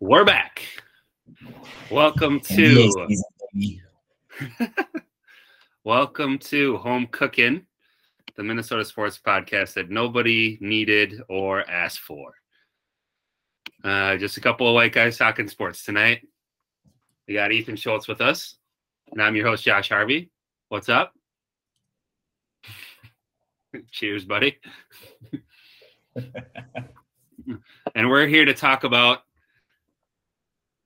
We're back. Welcome to Welcome to Home Cooking, the Minnesota sports podcast that nobody needed or asked for. Uh, just a couple of white guys talking sports tonight. We got Ethan Schultz with us, and I'm your host, Josh Harvey. What's up? Cheers, buddy. and we're here to talk about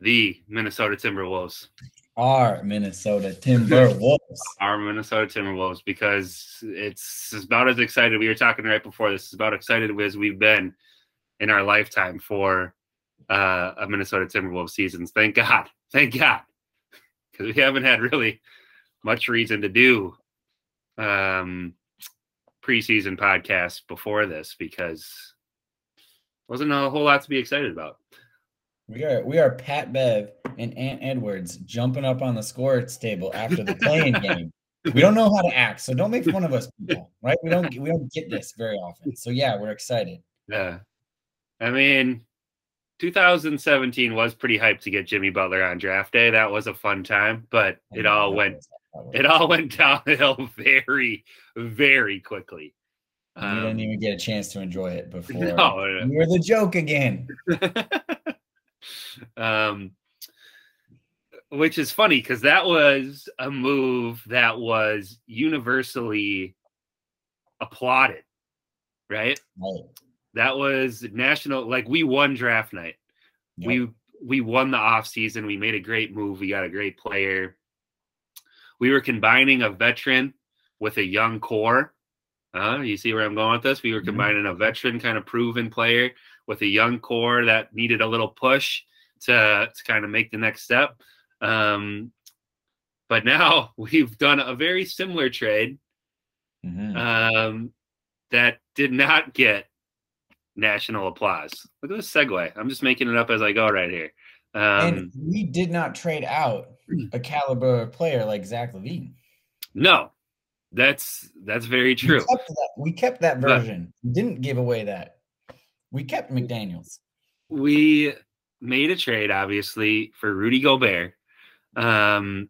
the Minnesota Timberwolves. Our Minnesota Timberwolves. Our Minnesota Timberwolves, because it's about as excited. We were talking right before this. Is about excited as we've been in our lifetime for uh, a Minnesota Timberwolves seasons. Thank God. Thank God, because we haven't had really much reason to do um, preseason podcasts before this because wasn't a whole lot to be excited about. We are we are Pat Bev and Ant Edwards jumping up on the scores table after the playing game. We don't know how to act, so don't make fun of us, people. Right? We don't we don't get this very often. So yeah, we're excited. Yeah, I mean, 2017 was pretty hyped to get Jimmy Butler on draft day. That was a fun time, but it all went it all went downhill very very quickly. Um, didn't even get a chance to enjoy it before. No, were the joke again. Um, which is funny because that was a move that was universally applauded, right? right? That was national. Like we won draft night. Yep. We we won the off season. We made a great move. We got a great player. We were combining a veteran with a young core. Uh, you see where I'm going with this? We were mm-hmm. combining a veteran kind of proven player with a young core that needed a little push to, to kind of make the next step. Um, but now we've done a very similar trade mm-hmm. um, that did not get national applause. Look at this segue. I'm just making it up as I go right here. Um, and we did not trade out a caliber player like Zach LaVine. No, that's that's very true. We kept that, we kept that version. But, didn't give away that. We kept McDaniels. We made a trade, obviously, for Rudy Gobert. Um,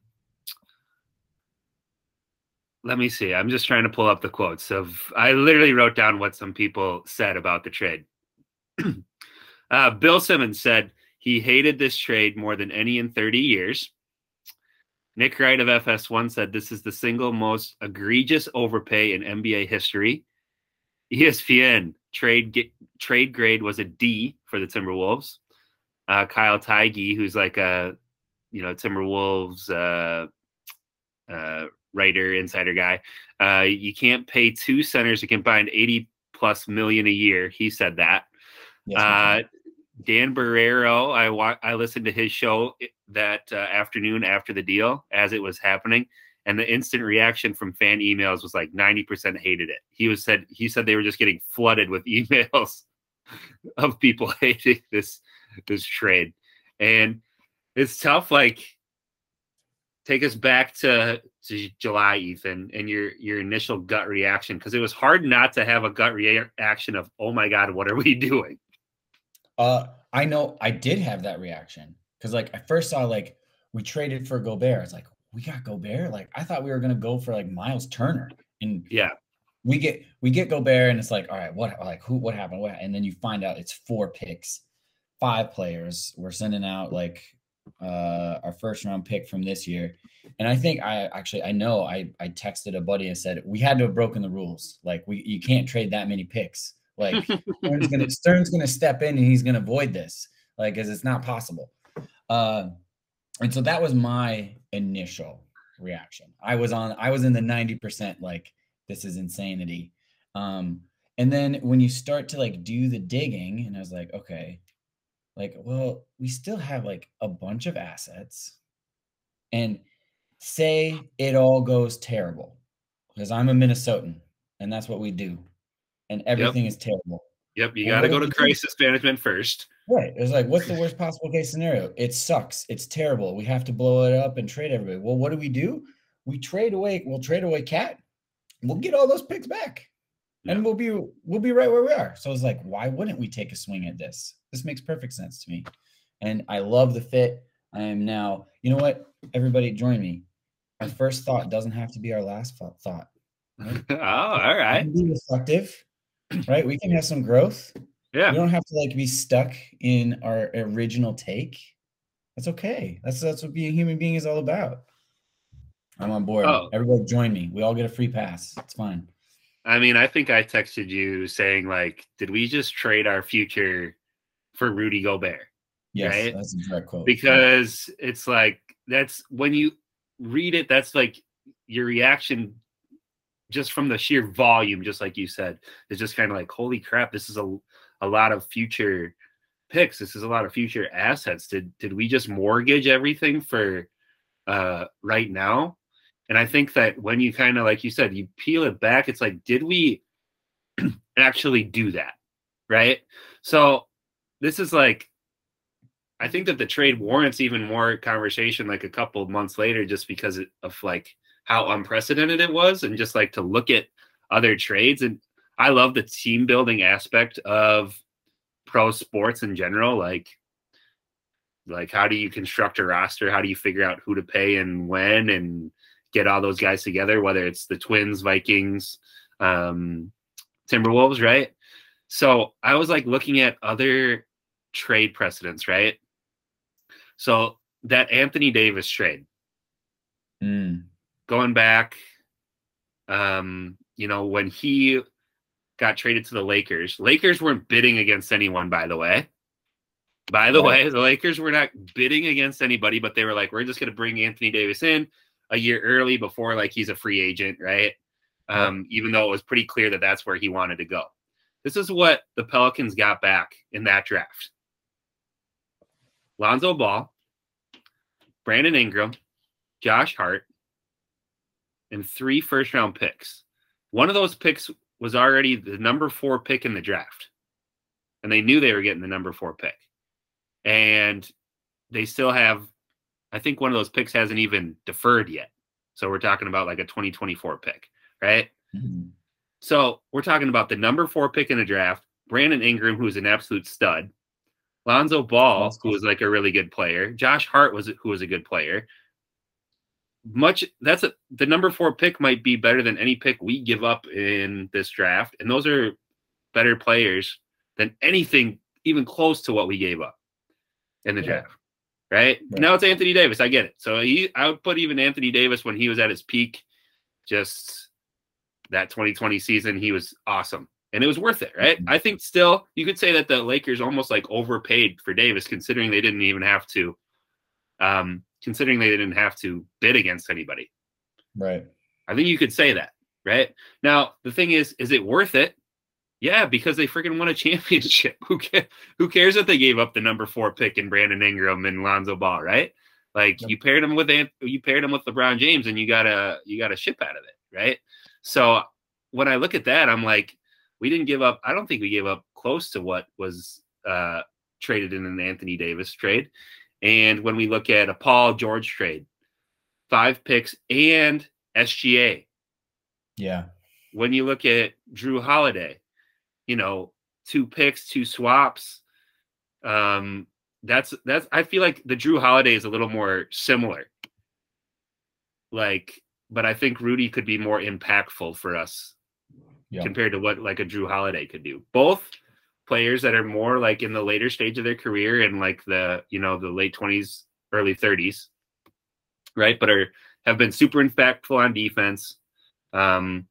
let me see. I'm just trying to pull up the quotes of. I literally wrote down what some people said about the trade. uh, Bill Simmons said he hated this trade more than any in 30 years. Nick Wright of FS1 said this is the single most egregious overpay in NBA history. ESPN trade trade grade was a D for the Timberwolves. Uh, Kyle Theige, who's like a you know Timberwolves uh, uh, writer, insider guy, uh, you can't pay two centers a combined eighty plus million a year. He said that. Yes, uh, Dan Barreiro, I wa- I listened to his show that uh, afternoon after the deal as it was happening and the instant reaction from fan emails was like 90% hated it. He was said he said they were just getting flooded with emails of people hating this this trade. And it's tough like take us back to, to July Ethan and your your initial gut reaction because it was hard not to have a gut reaction of oh my god what are we doing? Uh I know I did have that reaction cuz like I first saw like we traded for Gobert. It's like we got Gobert. Like I thought we were gonna go for like Myles Turner, and yeah, we get we get Gobert, and it's like, all right, what like who what happened? What? And then you find out it's four picks, five players. We're sending out like uh our first round pick from this year, and I think I actually I know I I texted a buddy and said we had to have broken the rules. Like we you can't trade that many picks. Like Stern's gonna Stern's gonna step in and he's gonna avoid this. Like, because it's not possible. Uh, and so that was my initial reaction. I was on I was in the 90% like this is insanity. Um and then when you start to like do the digging and I was like, okay, like well, we still have like a bunch of assets. And say it all goes terrible because I'm a Minnesotan and that's what we do. And everything yep. is terrible. Yep, you got to go to crisis management first. Right. It's like, what's the worst possible case scenario? It sucks. It's terrible. We have to blow it up and trade everybody. Well, what do we do? We trade away. We'll trade away KAT. We'll get all those picks back, yeah. and we'll be we'll be right where we are. So it's like, why wouldn't we take a swing at this? This makes perfect sense to me. and I love the fit. I am now, you know what? Everybody join me. Our mm. first thought doesn't have to be our last thought. Right? oh, all right. Be reflective, right? We can have some growth. Yeah. We don't have to like be stuck in our original take. That's okay. That's that's what being a human being is all about. I'm on board. Oh. Everybody join me. We all get a free pass. It's fine. I mean, I think I texted you saying like, did we just trade our future for Rudy Gobert? Yes, right? that's a direct quote. Because yeah. it's like that's when you read it, that's like your reaction just from the sheer volume, just like you said, is just kind of like, holy crap, this is a a lot of future picks. This is a lot of future assets. Did did we just mortgage everything for uh right now? And I think that when you kind of like you said, you peel it back, it's like, did we actually do that? Right. So this is like I think that the trade warrants even more conversation like a couple months later, just because of like how unprecedented it was, and just like to look at other trades. And I love the team building aspect of pro sports in general. Like, like how do you construct a roster? How do you figure out who to pay and when, and get all those guys together? Whether it's the Twins, Vikings, um, Timberwolves, right? So I was like looking at other trade precedents, right? So that Anthony Davis trade, mm. going back, um, you know, when he got traded to the Lakers, Lakers weren't bidding against anyone, by the way. By the right. way, the Lakers were not bidding against anybody, but they were like, we're just going to bring Anthony Davis in a year early before like he's a free agent, right? Um, even though it was pretty clear that that's where he wanted to go. This is what the Pelicans got back in that draft. Lonzo Ball, Brandon Ingram, Josh Hart, and three first round picks. One of those picks was already the number four pick in the draft. And they knew they were getting the number four pick. And they still have, I think one of those picks hasn't even deferred yet. So we're talking about like a 2024 pick, right? Mm-hmm. So we're talking about the number four pick in the draft, Brandon Ingram, who is an absolute stud, Lonzo Ball, who was like a really good player. Josh Hart was who was a good player. Much that's a the number four pick might be better than any pick we give up in this draft, and those are better players than anything even close to what we gave up in the yeah. draft. Right? right? Now it's Anthony Davis. I get it. So he, I would put even Anthony Davis when he was at his peak, just that 2020 season, he was awesome and it was worth it, right? Mm-hmm. I think still you could say that the Lakers almost like overpaid for Davis, considering they didn't even have to, um, considering they didn't have to bid against anybody. Right. I think you could say that, right? Now the thing is, is it worth it? Yeah, because they freaking won a championship. who cares? Who cares that they gave up the number four pick in Brandon Ingram and Lonzo Ball, right? Like yep. you paired them with you paired them with LeBron James, and you got a you got a ship out of it, right? So when I look at that, I'm like, we didn't give up. I don't think we gave up close to what was uh, traded in an Anthony Davis trade. And when we look at a Paul George trade, five picks and SGA. Yeah. When you look at Jrue Holiday, you know, two picks, two swaps. Um, that's that's I feel like the Jrue Holiday is a little more similar. Like, but I think Rudy could be more impactful for us yeah. compared to what like a Jrue Holiday could do. Both players that are more like in the later stage of their career and like the you know the late 20s early 30s right? But are have been super impactful on defense um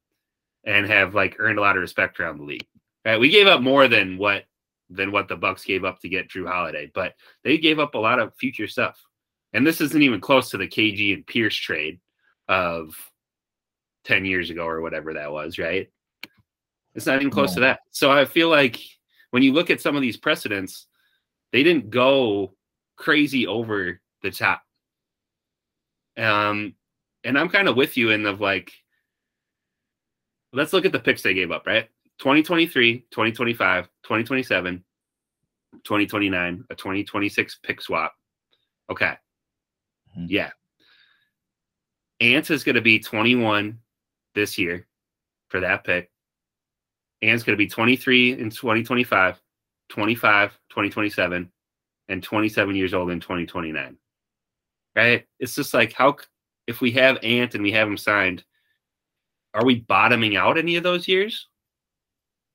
and have like earned a lot of respect around the league. Right? We gave up more than what than what the bucks gave up to get Jrue Holiday but they gave up a lot of future stuff. And this isn't even close to the kg and pierce trade of 10 years ago or whatever that was right? It's not even close to that. So I feel like when you look at some of these precedents, they didn't go crazy over the top. Um, and I'm kind of with you in of like, let's look at the picks they gave up, right? 2023, 2025, 2027, 2029, a 2026 pick swap. Okay. Mm-hmm. Yeah. Ant is going to be 21 this year for that pick. Ant's going to be 23 in 2025, 25, 2027, and 27 years old in 2029. Right? It's just like how if we have Ant and we have him signed, are we bottoming out any of those years?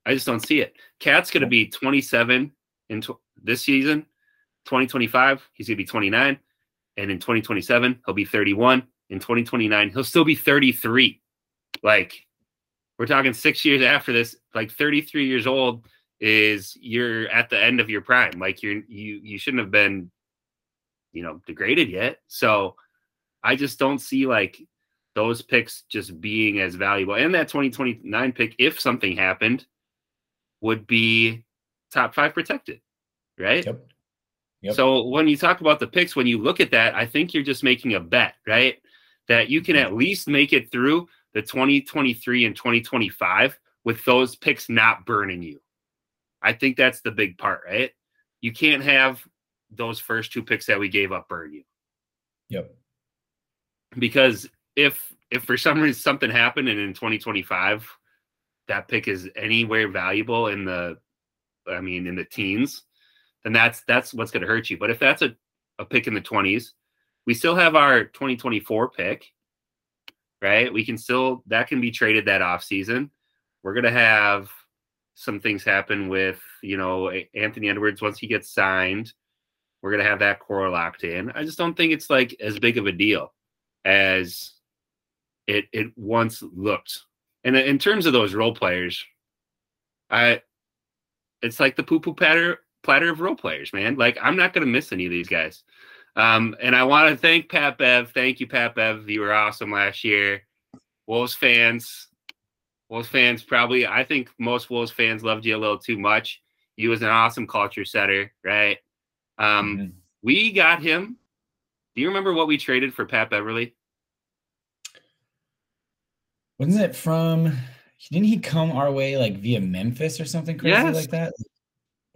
I just don't see it. KAT's going to be 27 in tw- this season. 2025, he's going to be 29. And in 2027, he'll be 31. In 2029, he'll still be 33. Like, we're talking six years after this, like 33 years old is you're at the end of your prime. Like you're you you shouldn't have been, you know, degraded yet. So I just don't see like those picks just being as valuable. And that 2029 pick, if something happened, would be top five protected. Right. Yep. Yep. So when you talk about the picks, when you look at that, I think you're just making a bet, right? That you can mm-hmm. at least make it through the 2023 and 2025 with those picks not burning you. I think that's the big part, right? You can't have those first two picks that we gave up burn you. Yep. Because if if for some reason something happened and in 2025 that pick is anywhere valuable in the I mean in the teens, then that's that's what's going to hurt you. But if that's a, a pick in the 20s, we still have our 2024 pick, right? We can still that can be traded that off season. We're to have some things happen with, you know, Anthony Edwards once he gets signed. We're to have that core locked in. I just don't think it's like as big of a deal as it it once looked. And in terms of those role players, I it's like the poo poo platter platter of role players, man. Like I'm not to miss any of these guys. Um, and I want to thank Pat Bev. Thank you, Pat Bev. You were awesome last year. Wolves fans, Wolves fans probably, I think most Wolves fans loved you a little too much. You was an awesome culture setter, right? Um, mm-hmm. We got him. Do you remember what we traded for Pat Beverley? Wasn't it from? Didn't he come our way like via Memphis or something crazy yes. like that?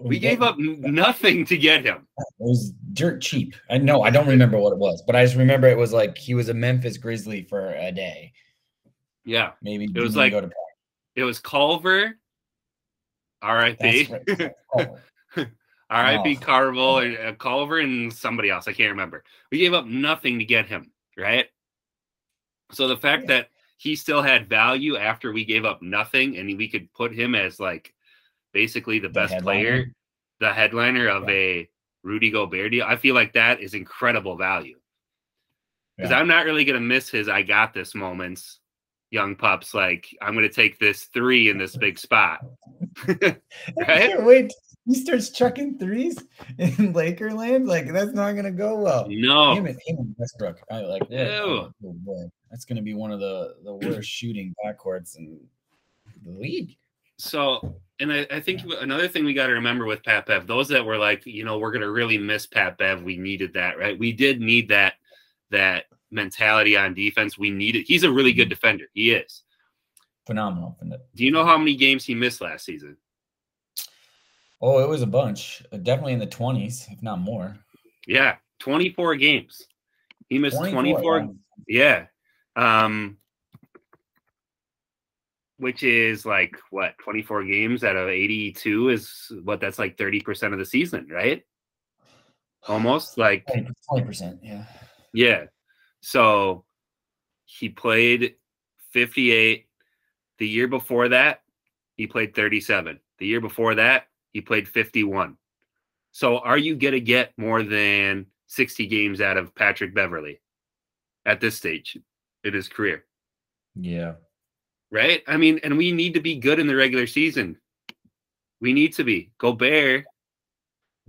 We gave up nothing to get him. It was dirt cheap. I know. I don't remember what it was, but I just remember it was like he was a Memphis Grizzly for a day. Yeah, maybe it was like it was Culver, R.I.P. R.I.P. Oh. Carvel and uh, Culver and somebody else. I can't remember. We gave up nothing to get him, right? So the fact yeah. that he still had value after we gave up nothing, and we could put him as like basically the, the best headliner. player, the headliner of yeah. a Rudy Gobert deal. I feel like that is incredible value. Because yeah. I'm not really going to miss his "I got this" moments young pups like i'm going to take this three in this big spot. Right? wait. He starts chucking threes in lakerland? Like that's not going to go well. No. Him and, him and westbrook i like oh, oh, boy. That's going to be one of the the worst shooting backcourts in the league so and I, I think another thing we got to remember with Pat Bev, those that were like, you know, we're gonna really miss Pat Bev. We needed that, right? We did need that that mentality on defense. We needed. He's a really good mm-hmm. defender. He is phenomenal. Do you know how many games he missed last season? Oh, it was a bunch. Definitely in the twenties, if not more. Yeah, twenty-four games. He missed 24. 24 yeah. Um, which is like what 24 games out of 82 is what that's like 30% of the season, right? Almost like 20%, yeah. Yeah. So he played 58. The year before that, he played 37. The year before that, he played 51. So are you going to get more than 60 games out of Patrick Beverley at this stage in his career? Yeah. Right? I mean, and we need to be good in the regular season. We need to be. Gobert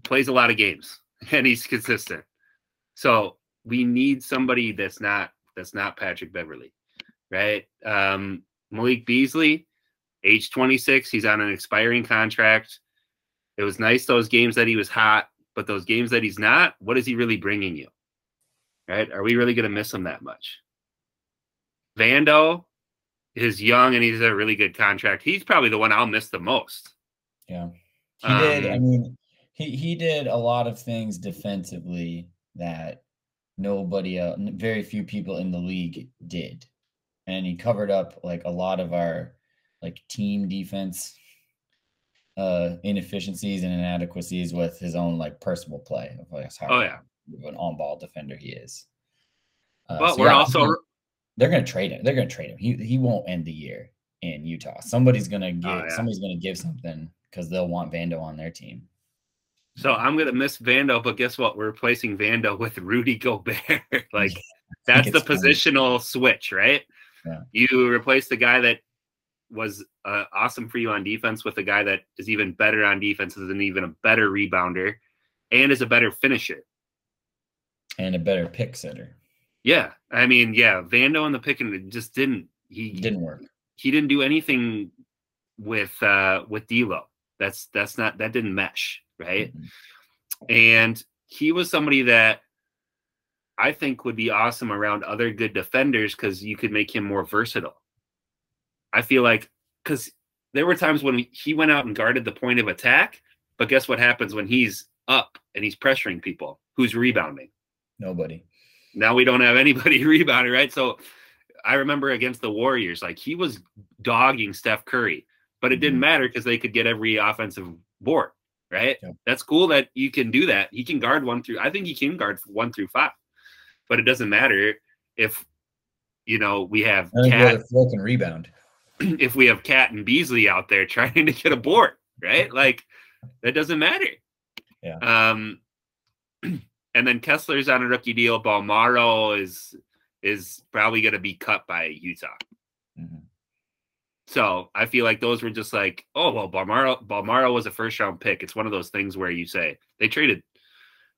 plays a lot of games and he's consistent. So we need somebody that's not that's not Patrick Beverley, right? Um, Malik Beasley, age 26, he's on an expiring contract. It was nice those games that he was hot, but those games that he's not, what is he really bringing you? Right? Are we really going to miss him that much? Vando is young and he's a really good contract. He's probably the one I'll miss the most. Yeah. He um, did. I mean, he, he did a lot of things defensively that nobody else, very few people in the league did. And he covered up like a lot of our like team defense. uh, inefficiencies and inadequacies with his own like personal play of like how Oh yeah. an on ball defender he is. Uh, But so we're yeah, also they're gonna trade him. They're gonna trade him. He he won't end the year in Utah. Somebody's gonna give Oh, yeah. somebody's gonna give something because they'll want Vando on their team. so I'm gonna miss Vando, but guess what? We're replacing Vando with Rudy Gobert. like that's the it's funny. positional switch, right? Yeah. You replace the guy that was uh, awesome for you on defense with a guy that is even better on defense, is an even a better rebounder, and is a better finisher. And a better pick setter. Yeah, I mean, yeah, Vando on the pick and it just didn't. He didn't work. he didn't do anything with uh with D'Lo. That's that's not that didn't mesh, right? Mhm. And he was somebody that I think would be awesome around other good defenders because you could make him more versatile. I feel like because there were times when he went out and guarded the point of attack, but guess what happens when he's up and he's pressuring people? Who's rebounding? Nobody. Now we don't have anybody rebounding, right? So I remember against the Warriors, like he was dogging Steph Curry, but it didn't Mhm. matter because they could get every offensive board, right? Yep. That's cool that you can do that. He can guard one through, I think he can guard one through five, but it doesn't matter if, you know, we have KAT, can rebound. if we have KAT and Beasley out there trying to get a board, right? Like that doesn't matter. Yeah. Um, and then Kessler's on a rookie deal. Bolmaro is is probably going to be cut by Utah. Mhm. So I feel like those were just like, oh well, Bolmaro Bolmaro was a first round pick. It's one of those things where you say they traded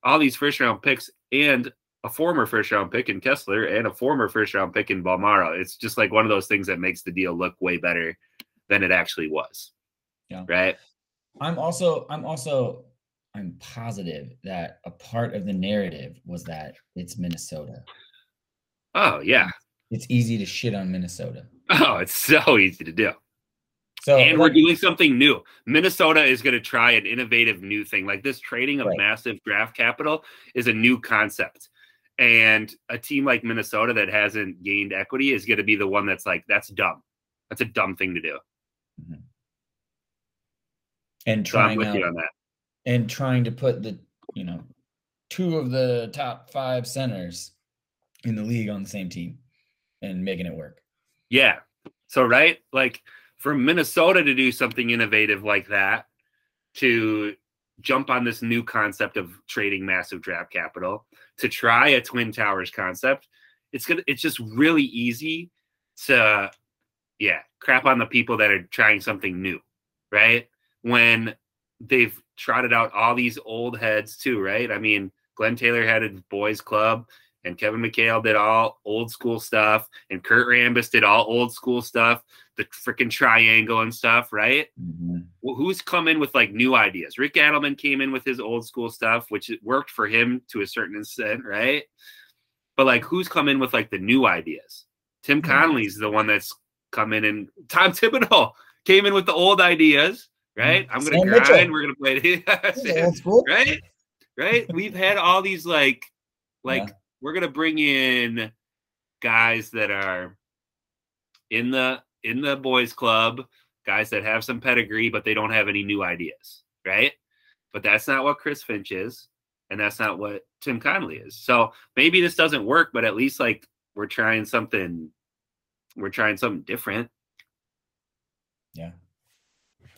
all these first round picks and a former first round pick in Kessler and a former first round pick in Bolmaro. It's just like one of those things that makes the deal look way better than it actually was. Yeah. Right. I'm also I'm also I'm positive that a part of the narrative was that it's Minnesota. Oh yeah. It's easy to shit on Minnesota. Oh, it's so easy to do. So and we're doing something new. Minnesota is going to try an innovative new thing. Like this trading of Right. massive draft capital is a new concept. And a team like Minnesota that hasn't gained equity is going to be the one that's like, that's dumb. That's a dumb thing to do. Mm-hmm. and So I'm trying with out you on that. And trying to put the you know two of the top five centers in the league on the same team and making it work. Yeah. So, right? Like for Minnesota to do something innovative like that, to jump on this new concept of trading massive draft capital, to try a Twin Towers concept, it's gonna it's just really easy to yeah, crap on the people that are trying something new, right? When they've trotted out all these old heads too, right? I mean, Glen Taylor had a boys club and Kevin McHale did all old school stuff, and Kurt Rambis did all old school stuff, the freaking triangle and stuff, right? Mm-hmm. Well, who's come in with like new ideas? Rick Adelman came in with his old school stuff, which worked for him to a certain extent, right? But like, who's come in with like the new ideas? Tim mm-hmm. Yeah. Connelly's the one that's come in, and Tom Thibodeau came in with the old ideas, right? I'm gonna Sam grind. Mitchell. We're gonna play it, school. right? Right? We've had all these like, like Yeah. we're gonna bring in guys that are in the in the boys club guys that have some pedigree but they don't have any new ideas right but that's not what chris finch is and that's not what tim connelly is so maybe this doesn't work but at least like we're trying something we're trying something different Yeah.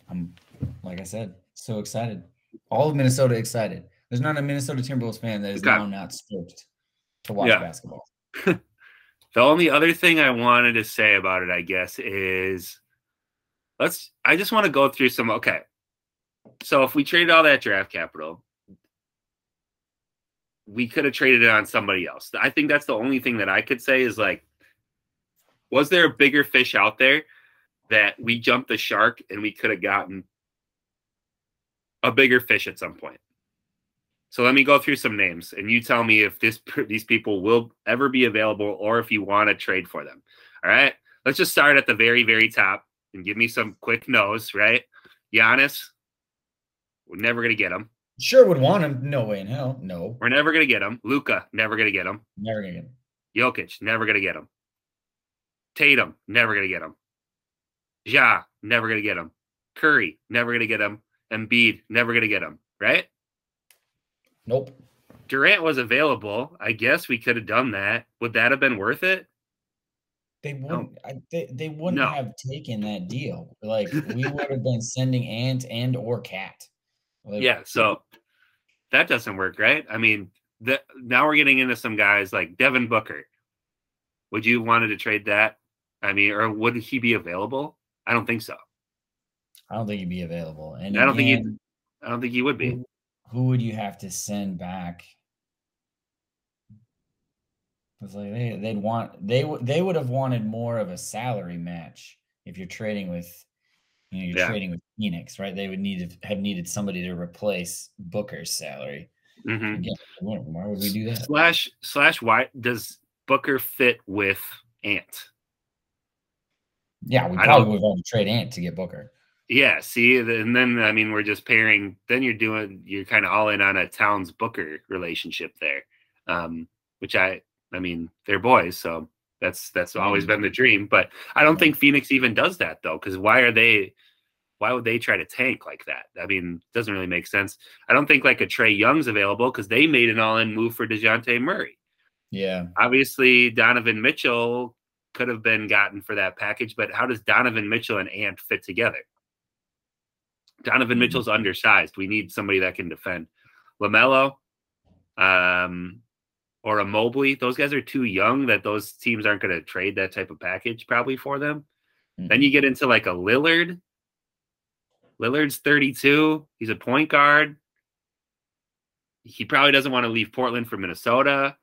I'm like I said, so excited. All of Minnesota excited. There's not a Minnesota Timberwolves fan that is Okay. now not stoked to watch Yeah. basketball. The only other thing I wanted to say about it, I guess, is let's. I just want to go through some. Okay, so if we traded all that draft capital, we could have traded it on somebody else. I think that's the only thing that I could say is like, was there a bigger fish out there that we jumped the shark and we could have gotten a bigger fish at some point? So let me go through some names, and you tell me if this these people will ever be available, or if you want to trade for them. All right, let's just start at the very very top and give me some quick no's. Right, Giannis, we're never gonna get him. Sure would want him. No way in hell. No. We're never gonna get him. Luka, never gonna get him. Never gonna get him. Jokic, never gonna get him. Tatum, never gonna get him. Ja, never gonna get him. Curry, never gonna get him. Embiid, never going to get him, right? Nope. Durant was available. I guess we could have done that. Would that have been worth it? They wouldn't. I, they, they wouldn't No. have taken that deal. Like we would have been sending Ant and or KAT. Like, Yeah, so that doesn't work, right? I mean, the, now we're getting into some guys like Devin Booker. Would you wanted to trade that? I mean, or would he be available? I don't think so. I don't think he'd be available. And I don't think he'd- I don't think he would be. Who, who would you have to send back? It's like they, they'd want they would they would have wanted more of a salary match if you're trading with you know you're Yeah. trading with Phoenix, right? They would need to have needed somebody to replace Booker's salary. hmm Again, why why would we do that? Slash slash why does Booker fit with Ant? Yeah, we I probably would have had to trade Ant to get Booker. Yeah, see, and then I mean, we're just pairing. Then you're doing, you're kind of all in on a Towns Booker relationship there, um, which I, I mean, they're boys, so that's that's always Mhm. been the dream. But I don't think Phoenix even does that though, because why are they? Why would they try to tank like that? I mean, it doesn't really make sense. I don't think like a Trae Young's available because they made an all-in move for Dejounte Murray. Yeah, Obviously, Donovan Mitchell could have been gotten for that package, but how does Donovan Mitchell and Ant fit together? Donovan Mhm. Mitchell's undersized. We need somebody that can defend. Lamelo, um, or a Mobley. Those guys are too young that those teams aren't going to trade that type of package probably for them. Then you get into like a Lillard. Lillard's 32. He's a point guard. He probably doesn't want to leave Portland for Minnesota.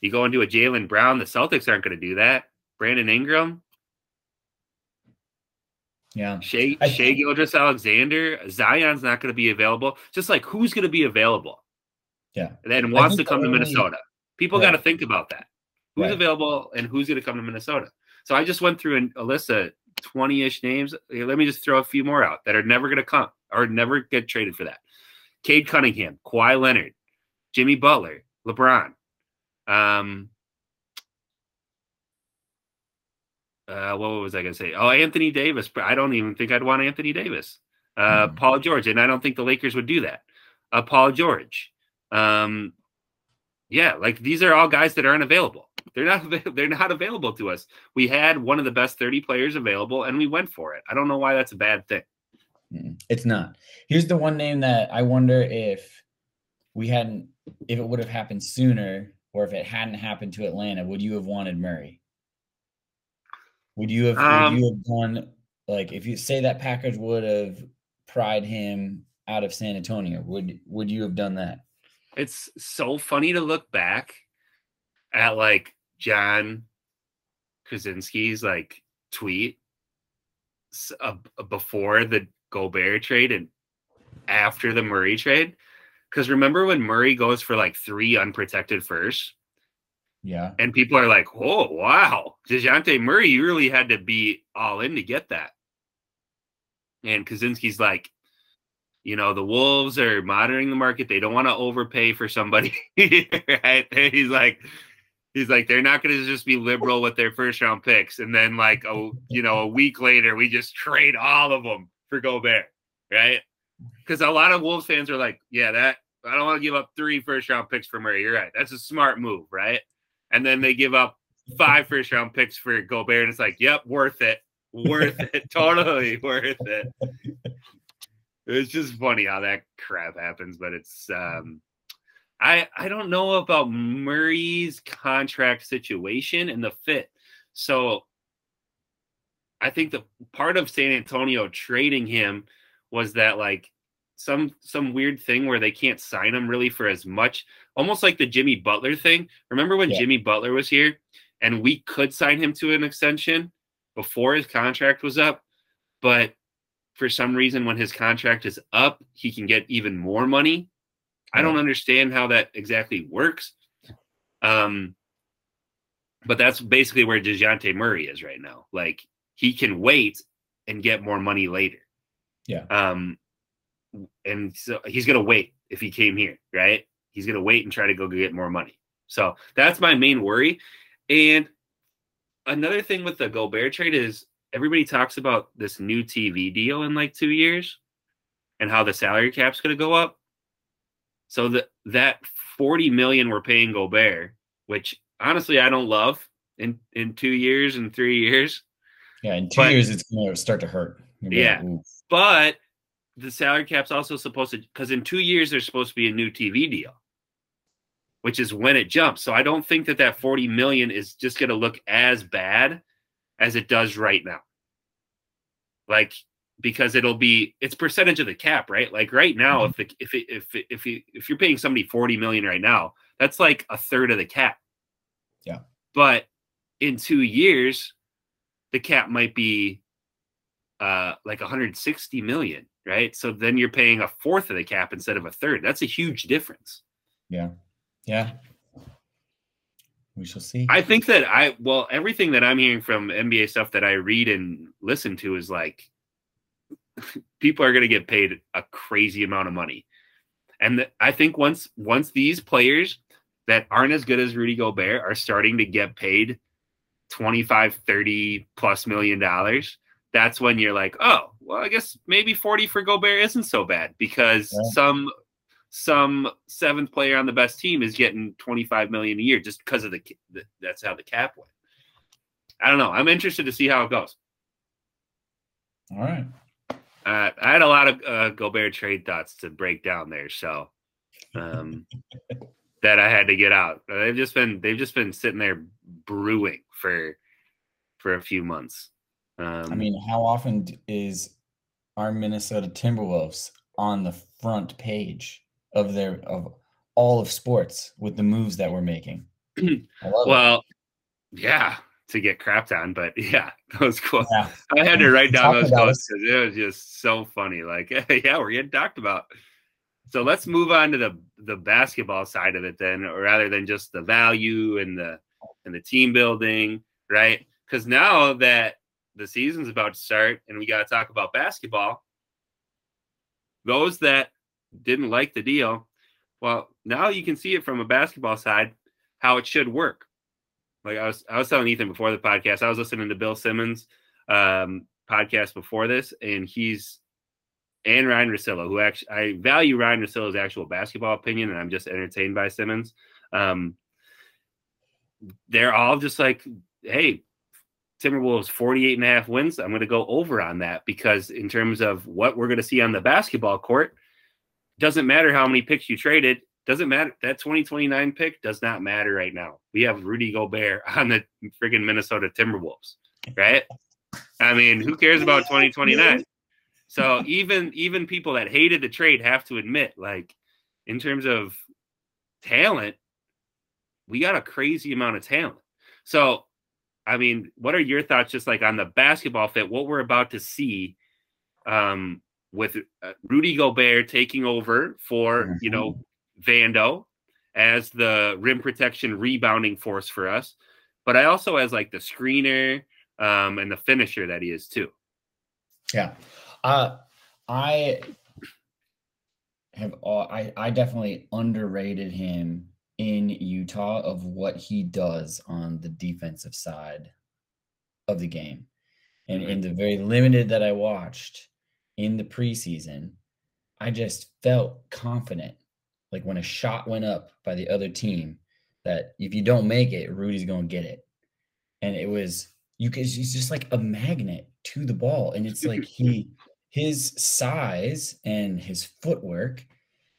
You go into a Jaylen Brown. The Celtics aren't going to do that. Brandon Ingram, yeah. Shai, I- Shai Gilgeous-Alexander, Zion's not going to be available. Just like who's going to be available? Yeah. And then wants to come to Minnesota. People Right. got to think about that. Who's Right. available and who's going to come to Minnesota? So I just went through an, a list of 20 ish names. Let me just throw a few more out that are never going to come or never get traded for that. Cade Cunningham, Kawhi Leonard, Jimmy Butler, LeBron. Um, uh, what was I going to say? Oh, Anthony Davis. I don't even think I'd want Anthony Davis. Uh, Mhm. Paul George, and I don't think the Lakers would do that. Uh, Paul George. Um, yeah, like these are all guys that aren't available. They're not. They're not available to us. We had one of the best thirty players available, and we went for it. I don't know why that's a bad thing. Mm, It's not. Here's the one name that I wonder if we hadn't, if it would have happened sooner, or if it hadn't happened to Atlanta, would you have wanted Murray? Would you have? Um, would you have done like if you say that package would have pried him out of San Antonio? Would Would you have done that? It's so funny to look back at like Jon Krawczynski's like tweet uh, before the Gobert trade and after the Murray trade. Because remember when Murray goes for like three unprotected firsts? Yeah. And people are like, oh, wow. DeJounte Murray, you really had to be all in to get that. And Krawczynski's like, you know, the Wolves are monitoring the market. They don't want to overpay for somebody. right? He's like, he's like, they're not going to just be liberal with their first round picks. And then, like, a, you know, a week later, we just trade all of them for Gobert. Right. Because a lot of Wolves fans are like, yeah, that I don't want to give up three first round picks for Murray. You're right. That's a smart move. Right. And then they give up five first round picks for Gobert. And it's like, yep, worth it. Worth it. totally worth it. It's just funny how that crap happens, but it's um I I don't know about Murray's contract situation and the fit. So I think the part of San Antonio trading him was that like some some weird thing where they can't sign him really for as much, almost like the Jimmy Butler thing. Remember when Yeah. Jimmy Butler was here and we could sign him to an extension before his contract was up, but for some reason when his contract is up, he can get even more money. I don't understand how that exactly works. Um, but that's basically where DeJounte Murray is right now. Like he can wait and get more money later. Yeah. Um, and so he's gonna wait if he came here, right? He's gonna wait and try to go get more money. So that's my main worry. And another thing with the Gobert trade is everybody talks about this new TV deal in like two years. and how the salary cap's going to go up. So that that 40 million we're paying Gobert, which honestly I don't love in in 2 years and 3 years. Yeah, in 2 but, years it's going to start to hurt. Yeah. Like, but the salary cap's also supposed to cuz in 2 years there's supposed to be a new TV deal. Which is when it jumps. So I don't think that that 40 million is just going to look as bad as it does right now. Like because it'll be it's percentage of the cap, right? Like right now, mm-hmm. if the, if it, if it, if you if you're paying somebody forty million right now, that's like a third of the cap. Yeah. But in two years, the cap might be uh like 160 million, right? So then you're paying a fourth of the cap instead of a third. That's a huge difference. Yeah. Yeah. We shall see. I think that I well everything that I'm hearing from NBA stuff that I read and listen to is like people are going to get paid a crazy amount of money. And the, I think once once these players that aren't as good as Rudy Gobert are starting to get paid 25, 30 plus million dollars, that's when you're like, oh, well, I guess maybe 40 for Gobert isn't so bad because yeah. some some seventh player on the best team is getting 25 million a year just because of the, the that's how the cap went. I don't know. I'm interested to see how it goes. All right. Uh, I had a lot of uh, Gobert trade thoughts to break down there, so um, that I had to get out. They've just been they've just been sitting there brewing for for a few months. Um, I mean, how often is our Minnesota Timberwolves on the front page of their of all of sports with the moves that we're making? well, it. yeah, to get crapped on, but yeah, that was cool. Yeah. I had to write down those quotes because it was just so funny. Like, yeah, we're getting talked about. So let's move on to the the basketball side of it then, rather than just the value and the and the team building, right? Because now that the season's about to start and we got to talk about basketball, those that didn't like the deal, well, now you can see it from a basketball side how it should work like I was, I was telling Ethan before the podcast, I was listening to Bill Simmons um, podcast before this, and he's and Ryan Russillo, who actually I value Ryan Russillo's actual basketball opinion, and I'm just entertained by Simmons. Um, they're all just like, hey, Timberwolves 48 and a half wins. I'm going to go over on that because in terms of what we're going to see on the basketball court, doesn't matter how many picks you traded. Doesn't matter. That 2029 pick does not matter right now. We have Rudy Gobert on the friggin' Minnesota Timberwolves, right? I mean, who cares about 2029? So even even people that hated the trade have to admit, like, in terms of talent, we got a crazy amount of talent. So, I mean, what are your thoughts just like on the basketball fit? What we're about to see um, with uh, Rudy Gobert taking over for, you know, mm-hmm. Vando as the rim protection rebounding force for us, but I also as like the screener um, and the finisher that he is too. Yeah, uh, I have all, I I definitely underrated him in Utah of what he does on the defensive side of the game. And in the very limited that I watched in the preseason, I just felt confident. Like when a shot went up by the other team, that if you don't make it, Rudy's going to get it. And it was you guys he's just like a magnet to the ball. And it's like he his size and his footwork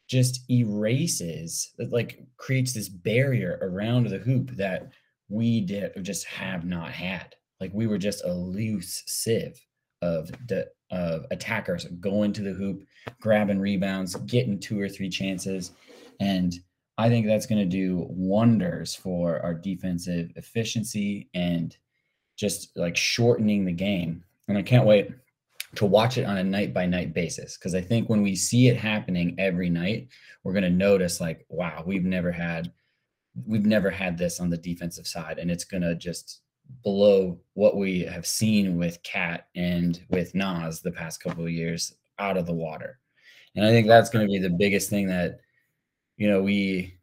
just erases like creates this barrier around the hoop that we did just have not had. Like we were just a loose sieve of the of attackers going to the hoop, grabbing rebounds, getting two or three chances. And I think that's going to do wonders for our defensive efficiency and just like shortening the game. And I can't wait to watch it on a night by night basis because I think when we see it happening every night, we're going to notice like, wow, we've never had we've never had this on the defensive side and it's going to just below what we have seen with KAT and with Naz the past couple of years out of the water. And I think that's going to be the biggest thing that, you know, we,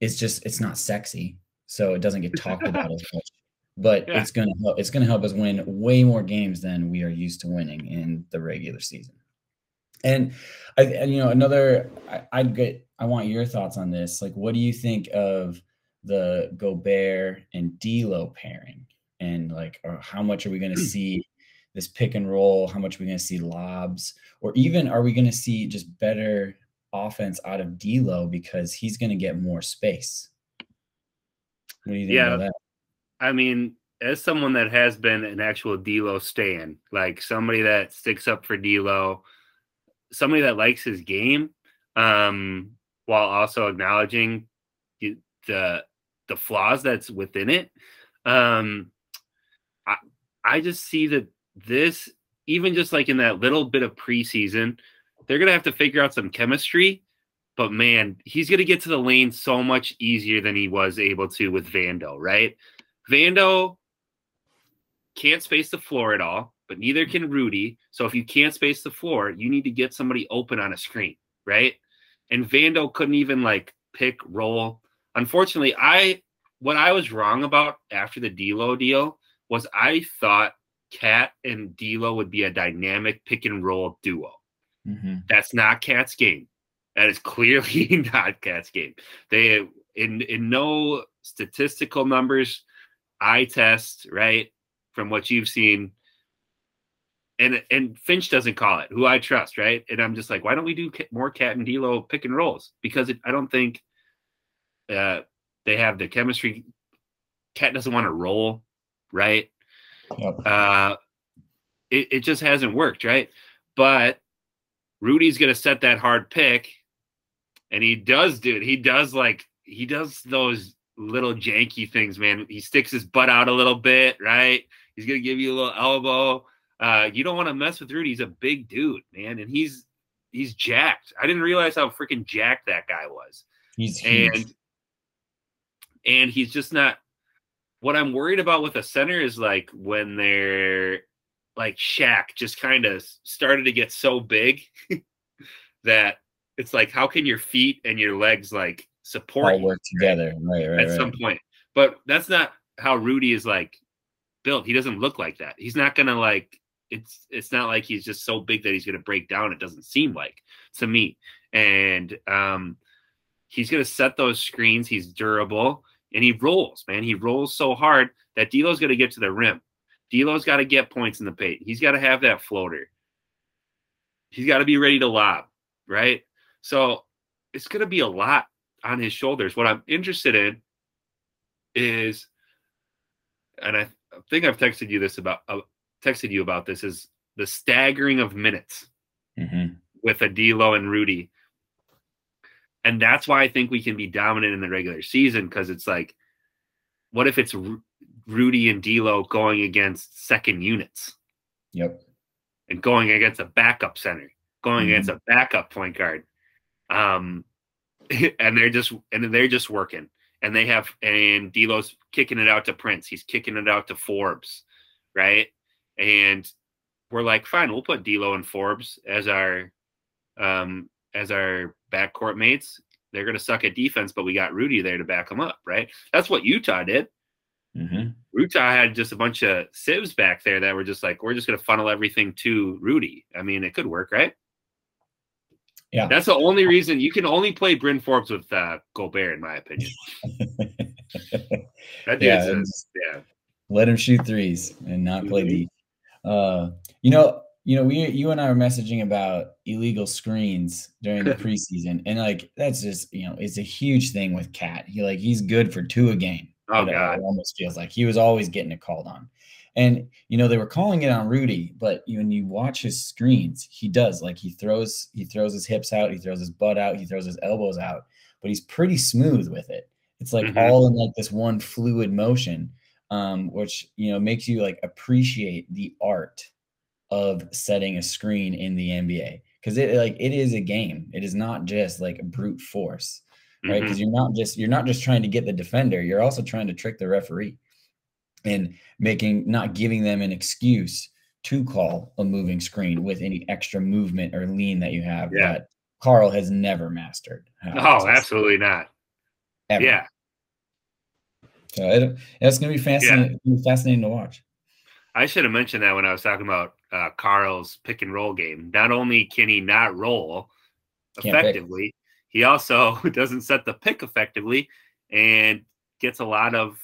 it's just, it's not sexy. So it doesn't get talked about as much, but yeah. it's going to help, it's going to help us win way more games than we are used to winning in the regular season. And I, and, you know, another, I, I'd get, I want your thoughts on this. Like, what do you think of the Gobert and D'Lo pairing, and like, or how much are we going to see this pick and roll? How much are we going to see lobs, or even are we going to see just better offense out of D'Lo because he's going to get more space? What do you think yeah, I mean, as someone that has been an actual D'Lo stan, like somebody that sticks up for D'Lo, somebody that likes his game, um, while also acknowledging the the flaws that's within it. Um, I just see that this, even just like in that little bit of preseason, they're gonna have to figure out some chemistry. But man, he's gonna get to the lane so much easier than he was able to with Vando, right? Vando can't space the floor at all, but neither can Rudy. So if you can't space the floor, you need to get somebody open on a screen, right? And Vando couldn't even like pick roll. Unfortunately, I what I was wrong about after the D'Lo deal was I thought KAT and D'Lo would be a dynamic pick and roll duo. Mm-hmm. That's not KAT's game. That is clearly not KAT's game. They in in no statistical numbers, eye test, right? From what you've seen, and and Finch doesn't call it, who I trust, right? And I'm just like, why don't we do more KAT and D'Lo pick and rolls? Because it, I don't think uh, they have the chemistry. KAT doesn't want to roll, right? Yep. Uh, it, it just hasn't worked, right? But Rudy's gonna set that hard pick, and he does do it. He does like he does those little janky things, man. He sticks his butt out a little bit, right? He's gonna give you a little elbow. Uh, you don't want to mess with Rudy. He's a big dude, man, and he's he's jacked. I didn't realize how freaking jacked that guy was. He's huge. and and he's just not. What I'm worried about with a center is like when they're like Shaq just kind of started to get so big that it's like how can your feet and your legs like support all work together. Right, right, at right. some point? But that's not how rudy is like built. He doesn't look like that. He's not gonna like it's it's not like he's just so big that he's gonna break down it doesn't seem like to me. And um he's gonna set those screens. He's durable and he rolls, man. He rolls so hard that D'Lo's got to get to the rim. D'Lo's got to get points in the paint. He's got to have that floater. He's got to be ready to lob, right? So it's going to be a lot on his shoulders. What I'm interested in is, and I think I've texted you this about, uh, texted you about this is the staggering of minutes mm-hmm. with a D'Lo and Rudy and that's why I think we can be dominant in the regular season because it's like, what if it's Ru- Rudy and D'Lo going against second units? Yep. And going against a backup center, going mm-hmm. against a backup point guard, um, and they're just and they're just working, and they have and D'Lo's kicking it out to Prince, he's kicking it out to Forbes, right? And we're like, fine, we'll put D'Lo and Forbes as our um as our backcourt mates. They're going to suck at defense, but we got Rudy there to back them up, right? That's what Utah did. Mm-hmm. Utah had just a bunch of sieves back there that were just like, we're just going to funnel everything to Rudy. I mean, it could work, right? Yeah. That's the only reason you can only play Bryn Forbes with uh, Gobert, in my opinion. that yeah, yeah. Let him shoot threes and not play mm-hmm. deep. Uh, you know, you know, we you and I were messaging about illegal screens during the preseason, and like that's just you know, it's a huge thing with KAT. He like he's good for two a game. Oh god, it almost feels like he was always getting it called on. And you know they were calling it on Rudy, but when you watch his screens, he does like he throws he throws his hips out, he throws his butt out, he throws his elbows out, but he's pretty smooth with it. It's like mm-hmm. all in like this one fluid motion, um, which you know makes you like appreciate the art of setting a screen in the NBA because it like it is a game. It is not just like brute force, right? Because mm-hmm. you're not just you're not just trying to get the defender. You're also trying to trick the referee and making not giving them an excuse to call a moving screen with any extra movement or lean that you have yeah. that Karl has never mastered. Oh, absolutely not. Ever. Yeah. So it, it's going to be fascinating, yeah. fascinating to watch. I should have mentioned that when I was talking about uh, Karl's pick and roll game. Not only can he not roll effectively, he also doesn't set the pick effectively and gets a lot of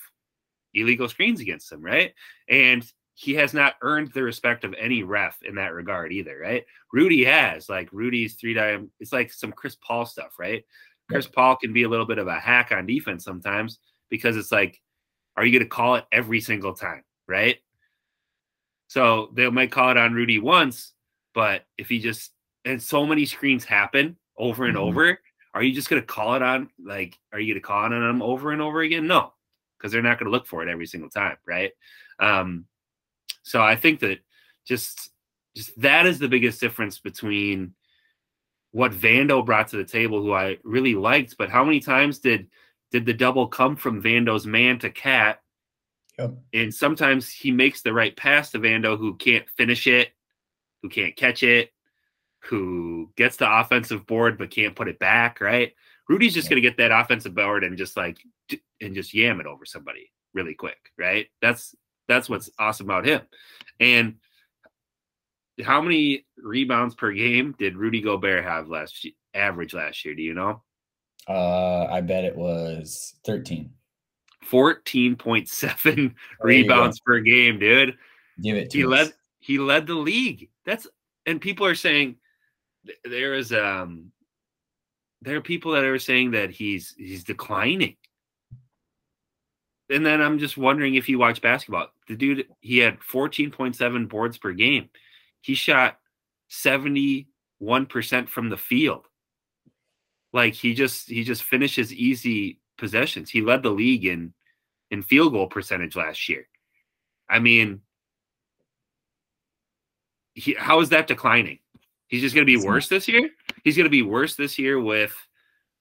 illegal screens against him, right? And he has not earned the respect of any ref in that regard either, right? Rudy has, like Rudy's three dime. it's like some Chris Paul stuff, right? Chris Paul can be a little bit of a hack on defense sometimes because it's like, are you going to call it every single time, right? So they might call it on Rudy once, but if he just and so many screens happen over and Mhm. over, are you just going to call it on? Like, are you going to call it on them over and over again? No, because they're not going to look for it every single time, right? Um, so I think that just just that is the biggest difference between what Vando brought to the table, who I really liked, but how many times did did the double come from Vando's man to KAT? Yep. And sometimes he makes the right pass to Vando, who can't finish it, who can't catch it, who gets the offensive board but can't put it back. Right? Rudy's just Yeah. going to get that offensive board and just like and just yam it over somebody really quick. Right? That's that's what's awesome about him. And how many rebounds per game did Rudy Gobert have last average last year? Do you know? Uh, I bet it was 13. 14.7 There rebounds per game, dude. Give it to He us. led he led the league. That's and people are saying th- there is um there are people that are saying that he's he's declining. And then I'm just wondering if you watch basketball. The dude he had 14.7 boards per game. He shot 71% from the field. Like he just he just finishes easy possessions. He led the league in in field goal percentage last year. I mean, he, how is that declining? He's just going to be worse this year. He's going to be worse this year with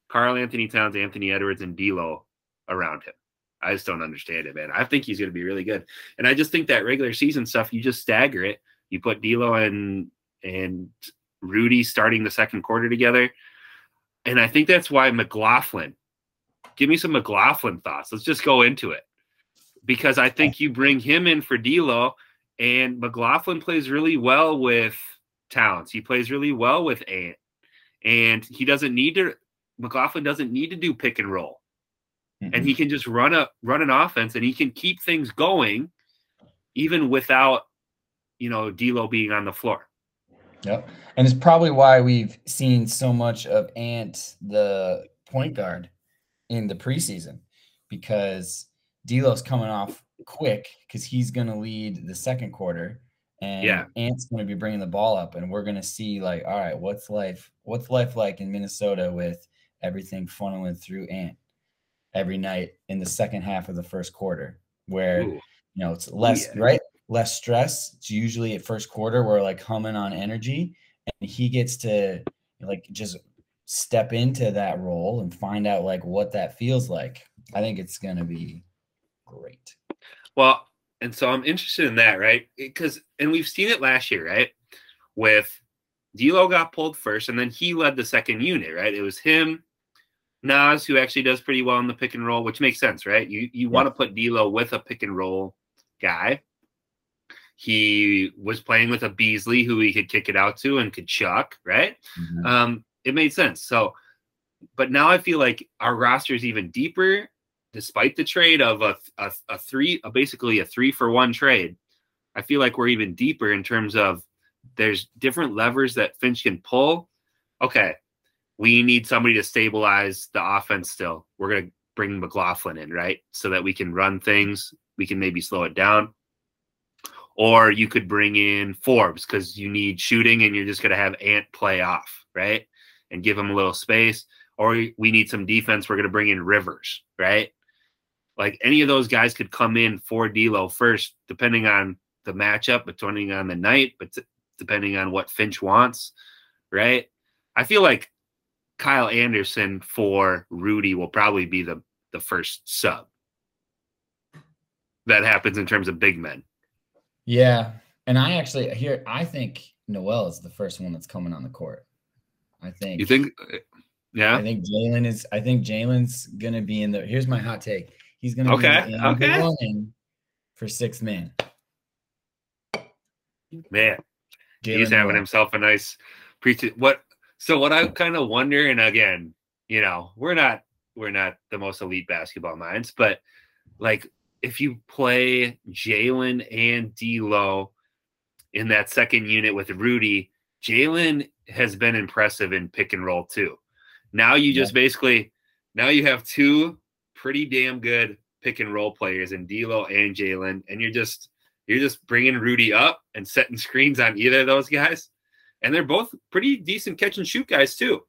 Karl Anthony Towns, Anthony Edwards, and D'Lo around him. I just don't understand it, man. I think he's going to be really good, and I just think that regular season stuff, you just stagger it. You put D'Lo and and Rudy starting the second quarter together, and I think that's why McLaughlin. Give me some McLaughlin thoughts. Let's just go into it because I think you bring him in for D'Lo, and McLaughlin plays really well with Towns. He plays really well with Ant, and he doesn't need to. McLaughlin doesn't need to do pick and roll, and Mhm. he can just run a run an offense, and he can keep things going, even without, you know, D'Lo being on the floor. Yep. And it's probably why we've seen so much of Ant, the point guard, in the preseason, because D'Lo's coming off quick because he's going to lead the second quarter, and Yeah. Ant's going to be bringing the ball up, and we're going to see like, all right, what's life? What's life like in Minnesota with everything funneling through Ant every night in the second half of the first quarter, where Ooh. you know it's less yeah. right less stress it's usually at first quarter we're like humming on energy and he gets to like just step into that role and find out like what that feels like i think it's going to be great Well, and so I'm interested in that, right? Because and we've seen it last year, right? With D'Lo got pulled first, and then he led the second unit, right? It was him, Naz, who actually does pretty well in the pick and roll, which makes sense, right? You you want to put D'Lo with a pick and roll guy. He was playing with a Beasley who he could kick it out to and could chuck, right? um, it made sense. So, but now I feel like our roster is even deeper, despite the trade of a, a, a three, a basically a three for one trade. I feel like we're even deeper in terms of there's different levers that Finch can pull. Okay, we need somebody to stabilize the offense still. We're to bring McLaughlin in, right? So that we can run things, we can maybe slow it down. Or you could bring in Forbes because you need shooting and you're just going to have Ant play off, right? And give him a little space. Or we need some defense. We're going to bring in Rivers, right? Like any of those guys could come in for D'Lo first, depending on the matchup, depending on the night, but depending on what Finch wants, right? I feel like Kyle Anderson for Rudy will probably be the the first sub. That happens in terms of big men. yeah and i actually here i think Nowell is the first one that's coming on the court i think You think? Uh, yeah. I think Jaylen is. I think Jaylen's gonna be in the. Here's my hot take. He's gonna Okay, be in okay. for sixth man. Man, Jaylen he's having himself a nice pre. What? So what I kind of wonder, and again, you know, we're not we're not the most elite basketball minds, but like if you play Jaylen and D'Lo in that second unit with Rudy, Jaylen has been impressive in pick and roll too. Now you just yeah. basically now you have two pretty damn good pick and roll players in D'Lo and Jaylen, and you're just you're just bringing Rudy up and setting screens on either of those guys, and they're both pretty decent catch and shoot guys too.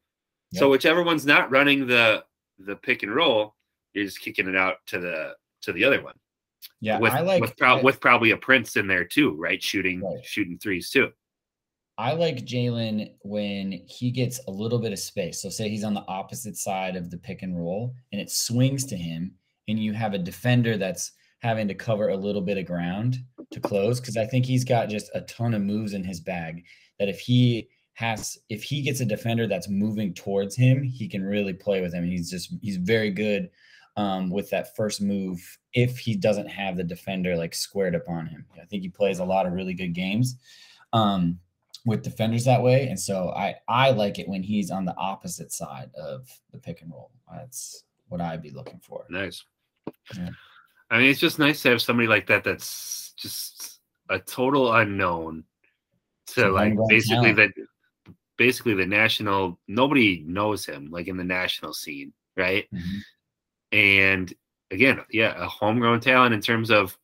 Yep. So whichever one's not running the the pick and roll, you're just kicking it out to the to the other one. Yeah, with, I like with, pro- with probably a Prince in there too, right? Shooting right. shooting threes too. I like Jaylen when he gets a little bit of space. So say he's on the opposite side of the pick and roll, and it swings to him, and you have a defender that's having to cover a little bit of ground to close. Because I think he's got just a ton of moves in his bag. That if he has, if he gets a defender that's moving towards him, he can really play with him. He's just he's very good um, with that first move if he doesn't have the defender like squared up on him. I think he plays a lot of really good games um, with defenders that way, and so I I like it when he's on the opposite side of the pick and roll. That's what I'd be looking for. Nice. Yeah. I mean, it's just nice to have somebody like that. That's just a total unknown to like basically that basically the national nobody knows him like in the national scene right mm-hmm. And again, yeah, a homegrown talent in terms of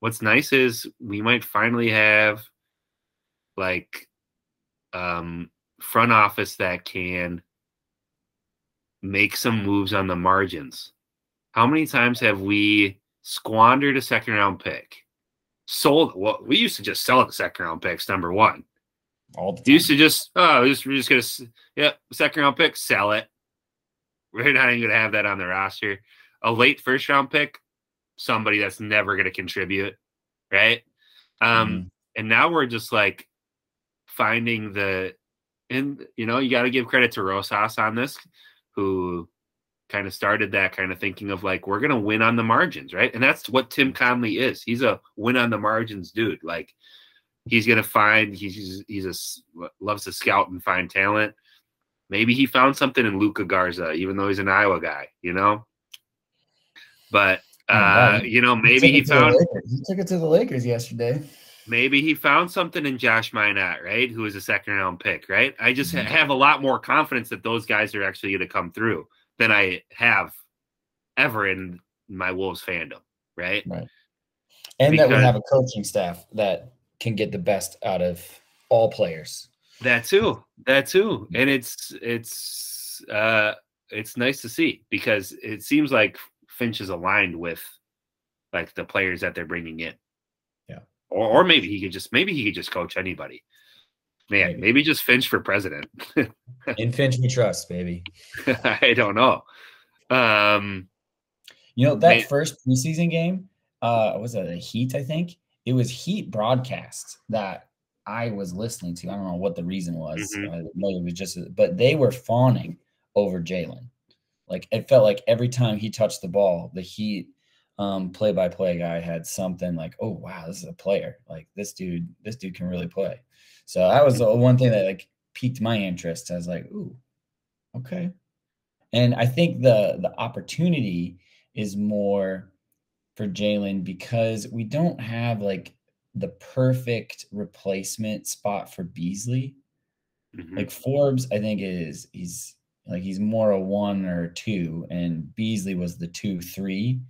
what's nice is we might finally have like um front office that can make some moves on the margins. How many times have we squandered a second round pick? Sold well, we used to just sell the second round picks, number one. All the time. used to just oh, just, we're just gonna yeah, second round pick, sell it. We're not even to have that on the roster. A late first round pick, somebody that's never to contribute, right? Um, mm-hmm. And now we're just like finding the, and you know, you got to give credit to Rosas on this, who kind of started that kind of thinking of like we're going to win on the margins, right? And that's what Tim Connelly is. He's a win on the margins dude. Like he's going to find he's he's a loves to scout and find talent. Maybe he found something in Luka Garza, even though he's an Iowa guy, you know. But oh, uh, you know, maybe he, he found he took it to the Lakers yesterday. Maybe he found something in Josh Minott, right? Who is a second round pick, right? I just mm-hmm. have a lot more confidence that those guys are actually going to come through than I have ever in my Wolves fandom, right? Right. And because, that we have a coaching staff that can get the best out of all players. That too. That too. And it's it's uh it's nice to see because it seems like Finch is aligned with like the players that they're bringing in. Or or maybe he could just maybe he could just coach anybody. Man, maybe, maybe just Finch for president. in Finch we trust, baby. I don't know. Um you know that may- first preseason game, uh was that a Heat, I think? It was Heat broadcast that I was listening to. I don't know what the reason was. Mm-hmm. Uh, it was just, but they were fawning over Jaylen. Like it felt like every time he touched the ball, the Heat um, play-by-play guy had something like, "Oh wow, this is a player. Like this dude, this dude can really play." So that was the one thing that like piqued my interest. I was like, "Ooh, okay." And I think the the opportunity is more for Jaylen because we don't have like the perfect replacement spot for Beasley. Mm-hmm. Like Forbes, I think is he's like he's more a one or two, and Beasley was the two three.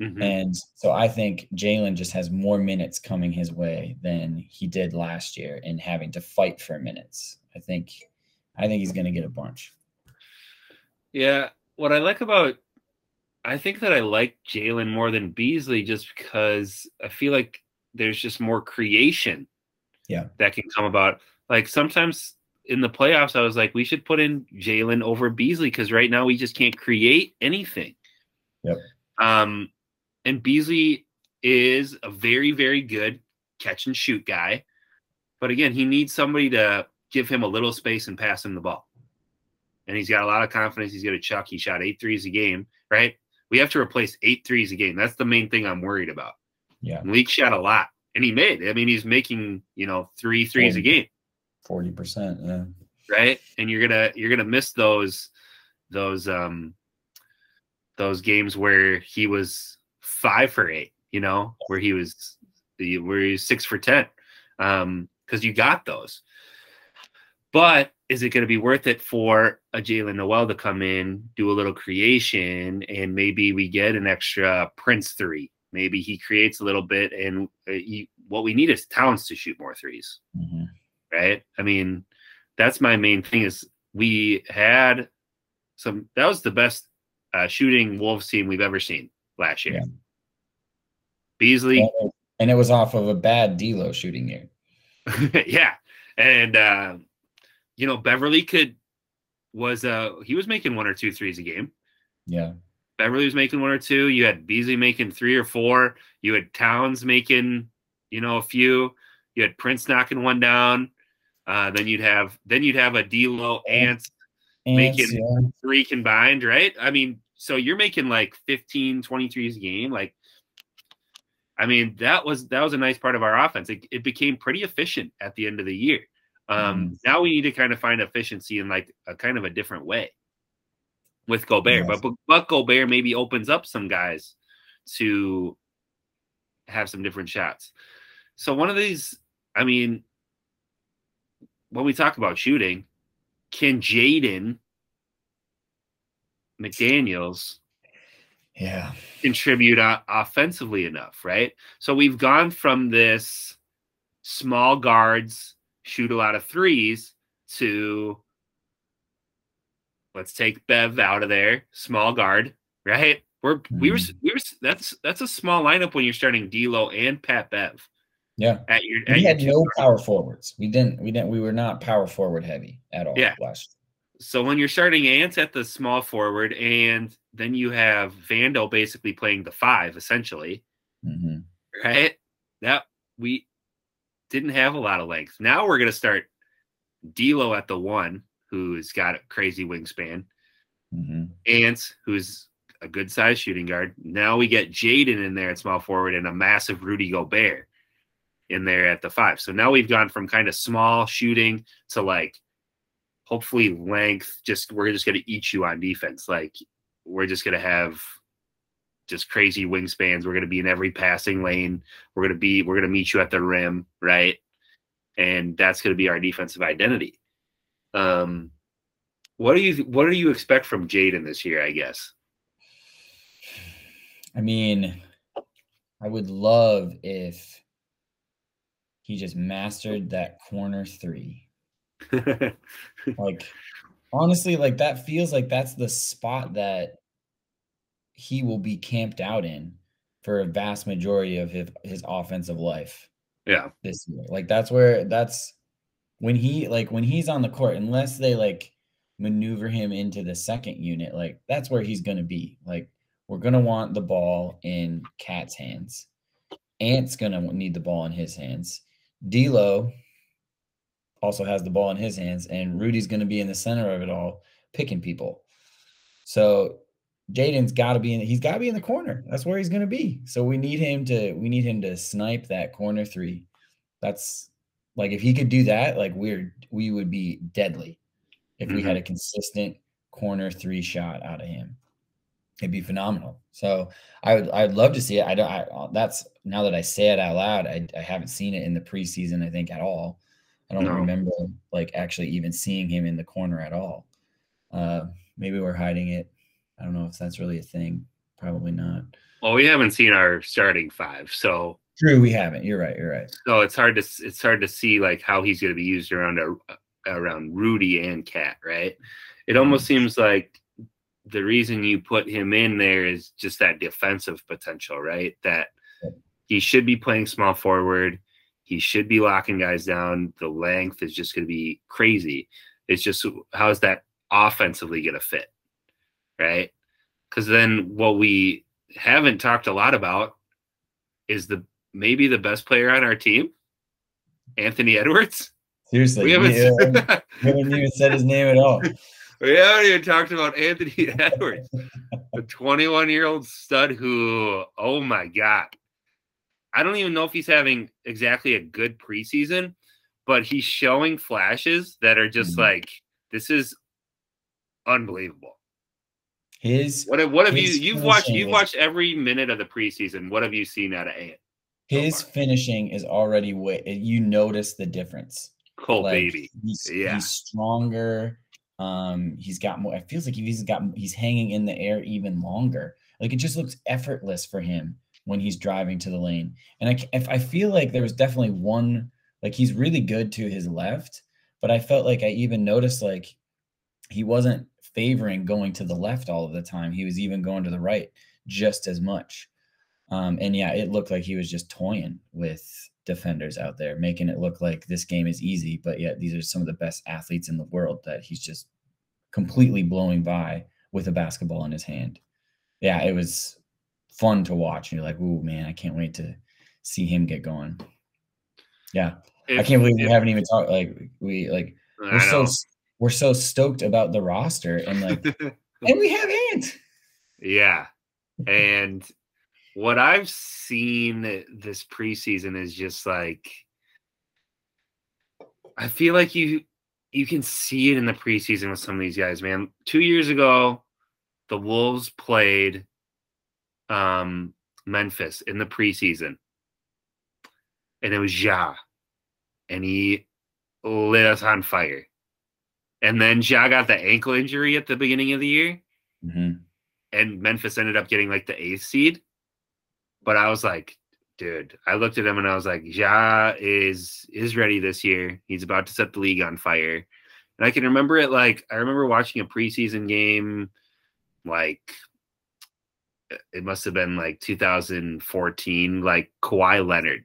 Mm-hmm. And so I think Jaylen just has more minutes coming his way than he did last year in having to fight for minutes. I think I think he's gonna get a bunch. Yeah. What I like about I think that I like Jaylen more than Beasley just because I feel like there's just more creation yeah that can come about like sometimes in the playoffs i was like we should put in Jaylen over beasley because right now we just can't create anything yep um and beasley is a very very good catch and shoot guy. But again he needs somebody to give him a little space and pass him the ball. And he's got a lot of confidence. He's going to chuck. He shot eight threes a game right? We have to replace eight threes a game. That's the main thing i'm worried about. Yeah. Leak shot a lot and he made. I mean, he's making you know three threes a game, forty percent, yeah, right. And you're gonna you're gonna miss those those um those games where he was five for eight, you know, where he was where he was six for ten, um, because you got those. But is it going to be worth it for a Jaylen Nowell to come in, do a little creation, and maybe we get an extra Prince three? Maybe he creates a little bit, and uh, he, what we need is Towns to shoot more 3s mm-hmm. right? I mean, that's my main thing. Is we had some that was the best uh, shooting Wolves team we've ever seen last year. Yeah. Beasley, and it was off of a bad D'Lo shooting year. yeah, and. Uh, you know, Beverley could was uh he was making one or two threes a game. Yeah. Beverley was making one or two. You had Beasley making three or four. You had Towns making, you know, a few. You had Prince knocking one down. Uh, then you'd have then you'd have a D'Lo Ants, Ants making yeah. three combined, right? I mean, so you're making like 15, 23s a game. Like, I mean, that was that was a nice part of our offense. It, it became pretty efficient at the end of the year. Um, mm. Now we need to kind of find efficiency in like a kind of a different way with Gobert. Yes. But, but Gobert maybe opens up some guys to have some different shots. So one of these, I mean, when we talk about shooting, can Jaden McDaniels yeah contribute uh, offensively enough, right? So we've gone from this small guards shoot a lot of threes to let's take Bev out of there, small guard, right? We're mm-hmm. we were mm-hmm. we were that's that's a small lineup when you're starting D'Lo and Pat Bev. Yeah, at your at we had no power forwards. We didn't we didn't we were not power forward heavy at all. Yeah. Last. So when you're starting Ants at the small forward, and then you have Vando basically playing the five essentially, mm-hmm. right? That we didn't have a lot of length. Now we're going to start D'Lo at the one, who's got a crazy wingspan. Mm-hmm. Ants, who's a good size shooting guard. Now we get Jaden in there at small forward and a massive Rudy Gobert in there at the five. So now we've gone from kind of small shooting to like hopefully length. Just we're just going to eat you on defense. Like we're just going to have just crazy wingspans. We're going to be in every passing lane. We're going to be we're going to meet you at the rim, right? And that's going to be our defensive identity. Um, what do you what do you expect from Jaden this year? I guess. I mean, I would love if he just mastered that corner three. like honestly, like that feels like that's the spot that he will be camped out in for a vast majority of his, his offensive life. Yeah. This year. Like that's where that's when he like when he's on the court, unless they like maneuver him into the second unit, like that's where he's gonna be. Like we're gonna want the ball in KAT's hands. Ant's gonna need the ball in his hands. D'Lo also has the ball in his hands, and Rudy's gonna be in the center of it all, picking people. So Jaden's got to be in. He's got to be in the corner. That's where he's going to be. So we need him to. We need him to snipe that corner three. That's like if he could do that, like we're we would be deadly if mm-hmm. we had mm-hmm. a consistent corner three shot out of him. It'd be phenomenal. So I would I'd love to see it. I don't. I, that's now that I say it out loud. I I haven't seen it in the preseason. I think at all. I don't no. remember like actually even seeing him in the corner at all. Uh, maybe we're hiding it I don't know if that's really a thing. Probably not. Well, we haven't seen our starting five, so true. We haven't. You're right. You're right. So it's hard to it's hard to see like how he's going to be used around a, around Rudy and KAT, right? It almost seems like the reason you put him in there is just that defensive potential, right? That he should be playing small forward. He should be locking guys down. The length is just going to be crazy. It's just how's that offensively going to fit? right? Because then what we haven't talked a lot about is the maybe the best player on our team, Anthony Edwards. Seriously, we haven't, haven't even said his name at all. We haven't even talked about Anthony Edwards, a 21 year old stud who, oh my God, I don't even know if he's having exactly a good preseason, but he's showing flashes that are just mm-hmm. like this is unbelievable. His what have, what have you you've watched you've watched every minute of the preseason. What have you seen out of Ant? His so finishing is already way you notice the difference. Cold like, baby. He's, yeah. he's stronger. Um, he's got more. It feels like he's got he's hanging in the air even longer. Like it just looks effortless for him when he's driving to the lane. And I if I feel like there was definitely one like he's really good to his left, but I felt like I even noticed like he wasn't favoring going to the left all of the time. He was even going to the right just as much. Um, and yeah, it looked like he was just toying with defenders out there, making it look like this game is easy. But yet, these are some of the best athletes in the world that he's just completely blowing by with a basketball in his hand. Yeah, it was fun to watch. And you're like, oh man, I can't wait to see him get going. Yeah, if, I can't believe if, we haven't even talked. Like we like we're so we're so stoked about the roster and like and we have Ant. Yeah. And what I've seen this preseason is just like I feel like you you can see it in the preseason with some of these guys, man. Two years ago, the Wolves played um Memphis in the preseason. And it was Ja. And he lit us on fire. And then Ja got the ankle injury at the beginning of the year. Mm-hmm. And Memphis ended up getting like the eighth seed. But I was like, dude, I looked at him and I was like, Ja is is ready this year. He's about to set the league on fire. And I can remember it like I remember watching a preseason game like it must have been like 2014, like Kawhi Leonard.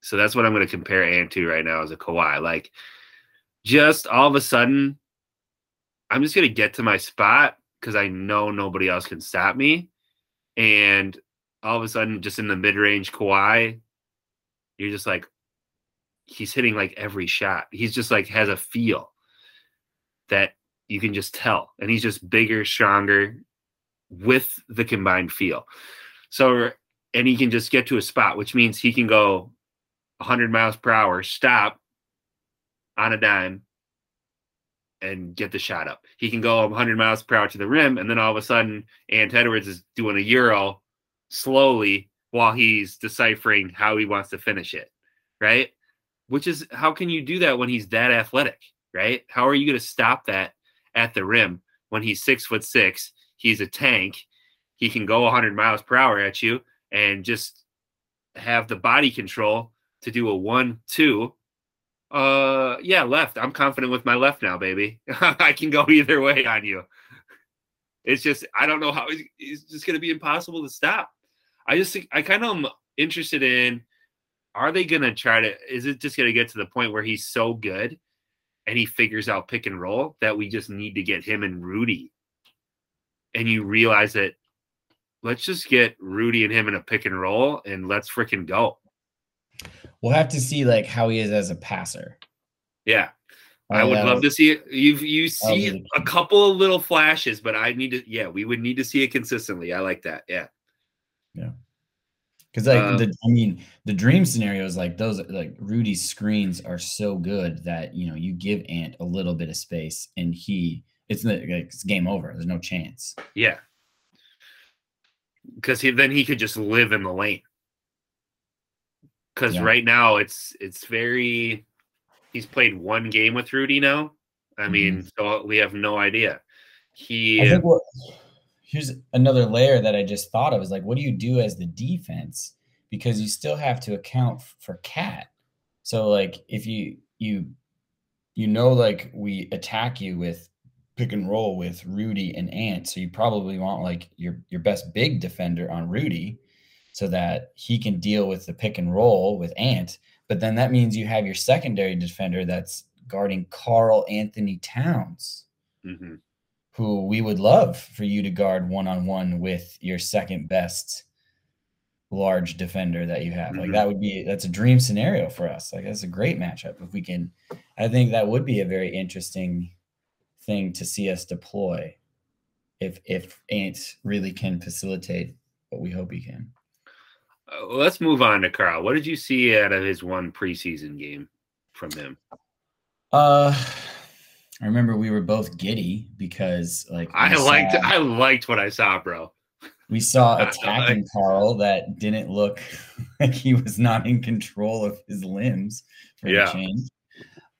So that's what I'm going to compare Ant to right now as a Kawhi. Like just all of a sudden, I'm just going to get to my spot because I know nobody else can stop me. And all of a sudden, just in the mid range Kawhi, you're just like, he's hitting like every shot. He's just like has a feel that you can just tell. And he's just bigger, stronger with the combined feel. So, and he can just get to a spot, which means he can go 100 miles per hour, stop, on a dime and get the shot up. He can go 100 miles per hour to the rim, and then all of a sudden, Ant Edwards is doing a euro slowly while he's deciphering how he wants to finish it, right? Which is how can you do that when he's that athletic, right? How are you going to stop that at the rim when he's six foot six? He's a tank. He can go 100 miles per hour at you and just have the body control to do a one two uh, yeah, left. I'm confident with my left now, baby. I can go either way on you. It's just I don't know how it's just going to be impossible to stop. I just think I kind of am interested in are they going to try to is it just going to get to the point where he's so good and he figures out pick and roll that we just need to get him and Rudy and you realize that let's just get Rudy and him in a pick and roll and let's freaking go. We'll have to see like how he is as a passer. Yeah. I would love to see it. You've you see a couple of little flashes, but I need to. Yeah, we would need to see it consistently. I like that. Yeah, yeah. Because like um, the, I mean, the dream scenario is like those, like Rudy's screens are so good that you know you give Ant a little bit of space, and he it's like it's game over. There's no chance. Yeah, because he then he could just live in the lane because yeah. right now it's it's very he's played one game with Rudy now. I mm-hmm. mean, so we have no idea. He I think what, here's another layer that I just thought of is like, what do you do as the defense? Because you still have to account for KAT. So like if you you you know like we attack you with pick and roll with Rudy and Ant, so you probably want like your your best big defender on Rudy so that he can deal with the pick and roll with Ant. But then that means you have your secondary defender that's guarding Karl Anthony Towns, mm-hmm. who we would love for you to guard one on one with your second best large defender that you have. Mm-hmm. Like that would be that's a dream scenario for us. Like that's a great matchup if we can. I think that would be a very interesting thing to see us deploy if if Ant really can facilitate what we hope he can. Uh, let's move on to Karl. What did you see out of his one preseason game from him? Uh, I remember we were both giddy because like I liked saw- I liked what I saw, bro. we saw attacking Karl that didn't look like he was not in control of his limbs for Yeah. change.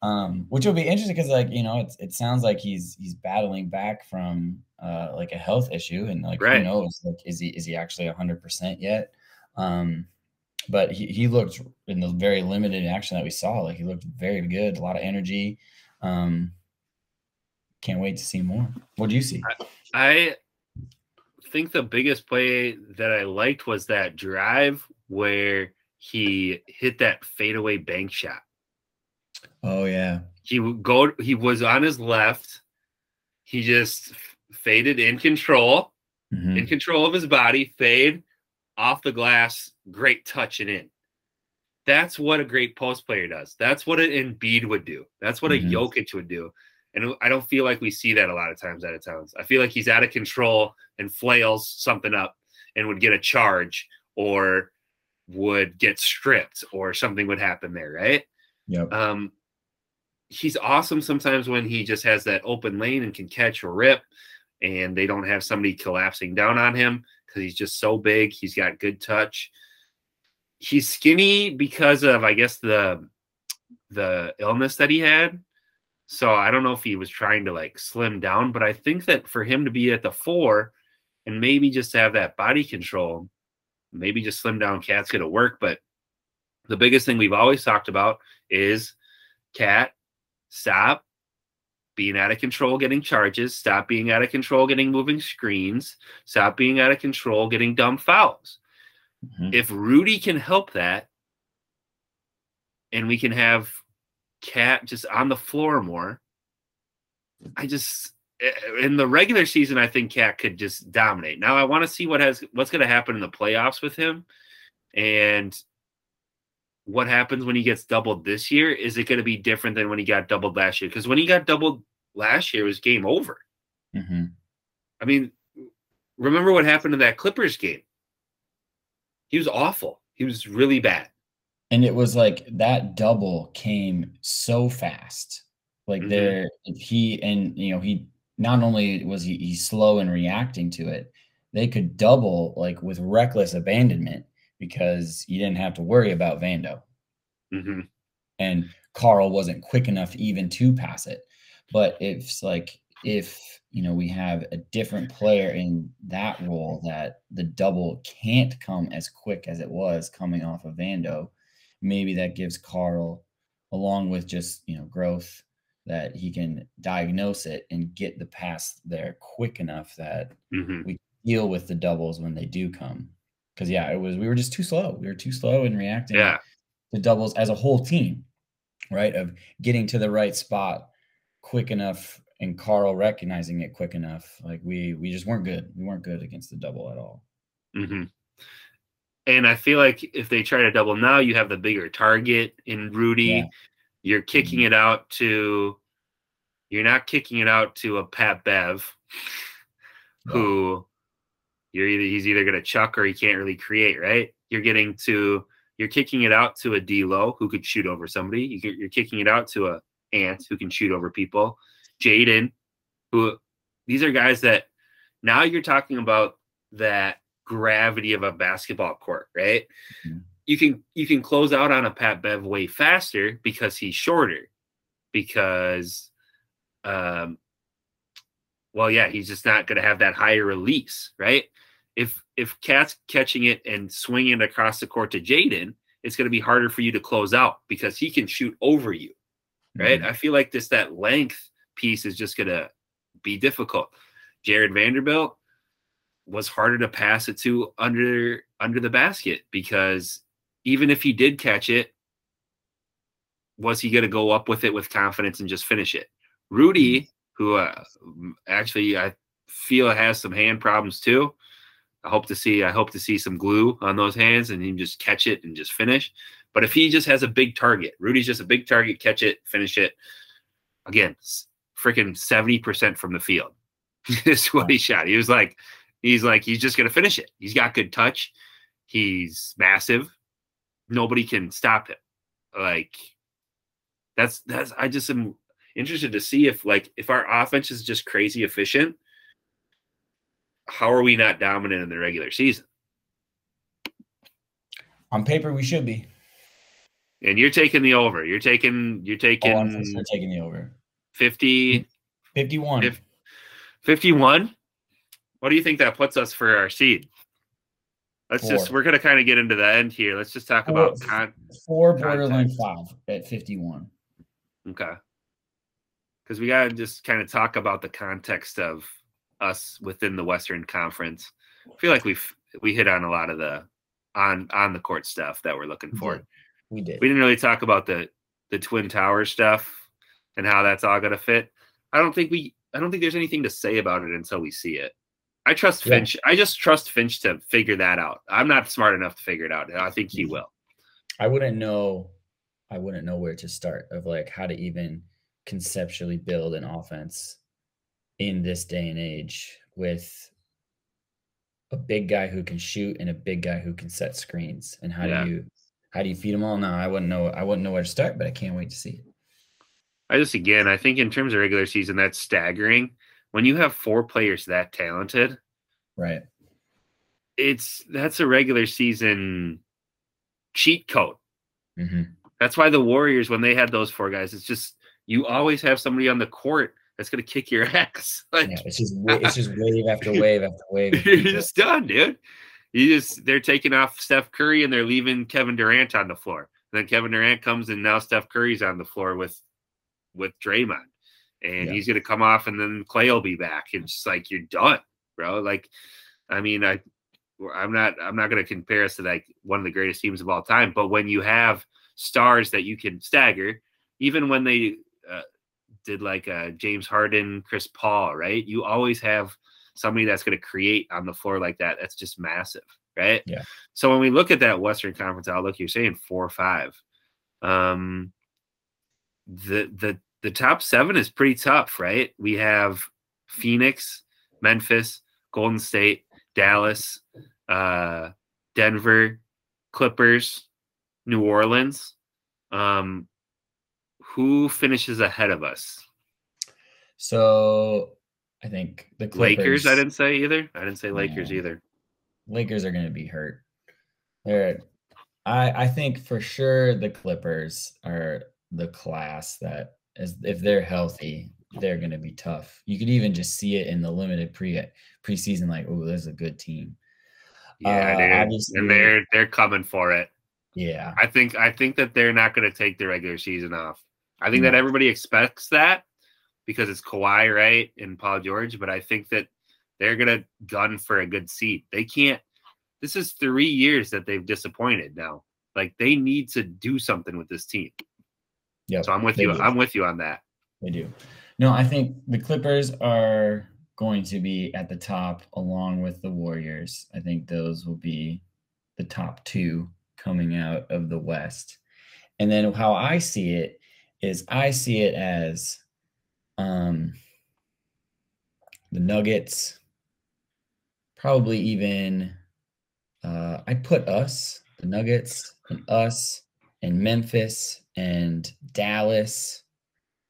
Um, which will be interesting because like you know it's, it sounds like he's he's battling back from uh like a health issue and like Right. who knows like is he is he actually hundred percent yet? Um, but he, he looked in the very limited action that we saw like he looked very good, a lot of energy. Um, can't wait to see more. What do you see? I think the biggest play that I liked was that drive where he hit that fadeaway bank shot. Oh yeah. He would go he was on his left. He just faded in control, Mhm. in control of his body, fade off the glass, great touch and in. That's what a great post player does. That's what an Embiid would do. That's what Mhm. a Jokic would do. And I don't feel like we see that a lot of times out of towns. I feel like he's out of control and flails something up and would get a charge or would get stripped or something would happen there, right? Yep. Um, he's awesome sometimes when he just has that open lane and can catch or rip, and they don't have somebody collapsing down on him because he's just so big. He's got good touch. He's skinny because of, I guess, the the illness that he had. So I don't know if he was trying to like slim down, but I think that for him to be at the four and maybe just have that body control, maybe just slim down KAT's gonna work. But the biggest thing we've always talked about is KAT stop being out of control getting charges. Stop being out of control getting moving screens. Stop being out of control getting dumb fouls. Mhm. if rudy can help that and we can have KAT just on the floor more i just eh, in the regular season i think KAT could just dominate. Now i want to see what has what's going to happen in the playoffs with him and what happens when he gets doubled this year? Is it going to be different than when he got doubled last year? Because when he got doubled last year it was game over. Mhm. i mean remember what happened in that clippers game? He was awful. He was really bad. And it was like that double came so fast. Like Mhm. there, he and you know he not only was he he's slow in reacting to it, they could double like with reckless abandonment because you didn't have to worry about Vando hmm and Karl wasn't quick enough even to pass it. But it's like if you know we have a different player in that role that the double can't come as quick as it was coming off of Vando, maybe that gives Karl, along with just you know growth, that he can diagnose it and get the pass there quick enough that hmm deal with the doubles when they do come. Because yeah, it was we were just too slow. We were too slow in reacting yeah the doubles as a whole team, right? Of getting to the right spot quick enough and Karl recognizing it quick enough. Like we we just weren't good. We weren't good against the double at all. Mm-hmm. And I feel like if they try to double now, you have the bigger target in Rudy. Yeah. You're kicking Mhm. it out to, you're not kicking it out to a Pat Bev, who you're either he's either going to chuck or he can't really create, right? You're getting to, you're kicking it out to a D'Lo who could shoot over somebody. You're kicking it out to a Ant who can shoot over people. Jaden, who these are guys that now you're talking about that gravity of a basketball court, right? Mhm. You can you can close out on a Pat Bev way faster because he's shorter. Because um well yeah, he's just not going to have that higher release, right? If if KAT's catching it and swinging it across the court to Jaden, it's going to be harder for you to close out because he can shoot over you right? Mhm. I feel like this that length piece is just gonna be difficult. Jarred Vanderbilt was harder to pass it to under under the basket because even if he did catch it, was he gonna go up with it with confidence and just finish it? Rudy, who uh, actually I feel has some hand problems too. I hope to see I hope to see some glue on those hands and him just catch it and just finish. But if he just has a big target, Rudy's just a big target, catch it, finish it. Again, freaking 70% from the field is what he shot. He was like, he's like, he's just gonna finish it. He's got good touch. He's massive. Nobody can stop him. Like that's that's I just am interested to see if like if our offense is just crazy efficient, how are we not dominant in the regular season? On paper, we should be. And you're taking the over. You're taking you're taking oh, I'm taking the over. 50 51. 51. What do you think that puts us for our seed? Let's four. just we're gonna kind of get into the end here. Let's just talk four, about con- four borderline five at 51. Okay. Because we gotta just kind of talk about the context of us within the Western Conference. I feel like we've we hit on a lot of the on on the court stuff that we're looking for. We did. We didn't really talk about the the Twin tower stuff and how that's all gonna fit. I don't think we I don't think there's anything to say about it until we see it. I trust Finch. Yeah. I just trust Finch to figure that out. I'm not smart enough to figure it out. I think he mm-hmm. will. I wouldn't know. I wouldn't know where to start of like how to even conceptually build an offense in this day and age with a big guy who can shoot and a big guy who can set screens. And how yeah. do you how do you feed them all? No, I wouldn't know. I wouldn't know where to start, but I can't wait to see it. I just again, I think in terms of regular season, that's staggering when you have four players that talented, right? It's that's a regular season cheat code. Mm-hmm. That's why the Warriors, when they had those four guys, it's just you always have somebody on the court that's gonna kick your ass. Like, yeah, it's just it's just wave after wave after wave. You're just done, dude. You just they're taking off Steph Curry and they're leaving Kevin Durant on the floor. And then Kevin Durant comes and now Steph Curry's on the floor with with Draymond and yeah. he's gonna come off, and then Klay will be back. It's just like you're done, bro. Like, I mean, I, I'm not, I'm not gonna compare us to like one of the greatest teams of all time, but when you have stars that you can stagger, even when they uh, did like uh, James Harden, Chris Paul, right? You always have somebody that's going to create on the floor like that. That's just massive, right? Yeah. So when we look at that Western Conference outlook, you're saying four or five. Um, the the the top seven is pretty tough, right? We have Phoenix, Memphis, Golden State, Dallas, uh, Denver, Clippers, New Orleans. Um, who finishes ahead of us? So I think the Clippers, Lakers. I didn't say either. I didn't say Lakers yeah. either. Lakers are going to be hurt. They're, I I think for sure the Clippers are the class that is if they're healthy, they're going to be tough. You could even just see it in the limited pre preseason, like, oh, there's a good team. Yeah, uh, and they're they're coming for it. Yeah, I think I think that they're not going to take the regular season off. I think that everybody expects that because it's Kawhi, right, and Paul George. But I think that they're going to gun for a good seat. They can't. This is three years that they've disappointed now. Like they need to do something with this team. Yeah. So I'm with you. Do. I'm with you on that. They do. No, I think the Clippers are going to be at the top along with the Warriors. I think those will be the top two coming out of the West. And then how I see it is I see it as um the Nuggets, probably even uh I put us, the Nuggets and us and Memphis and Dallas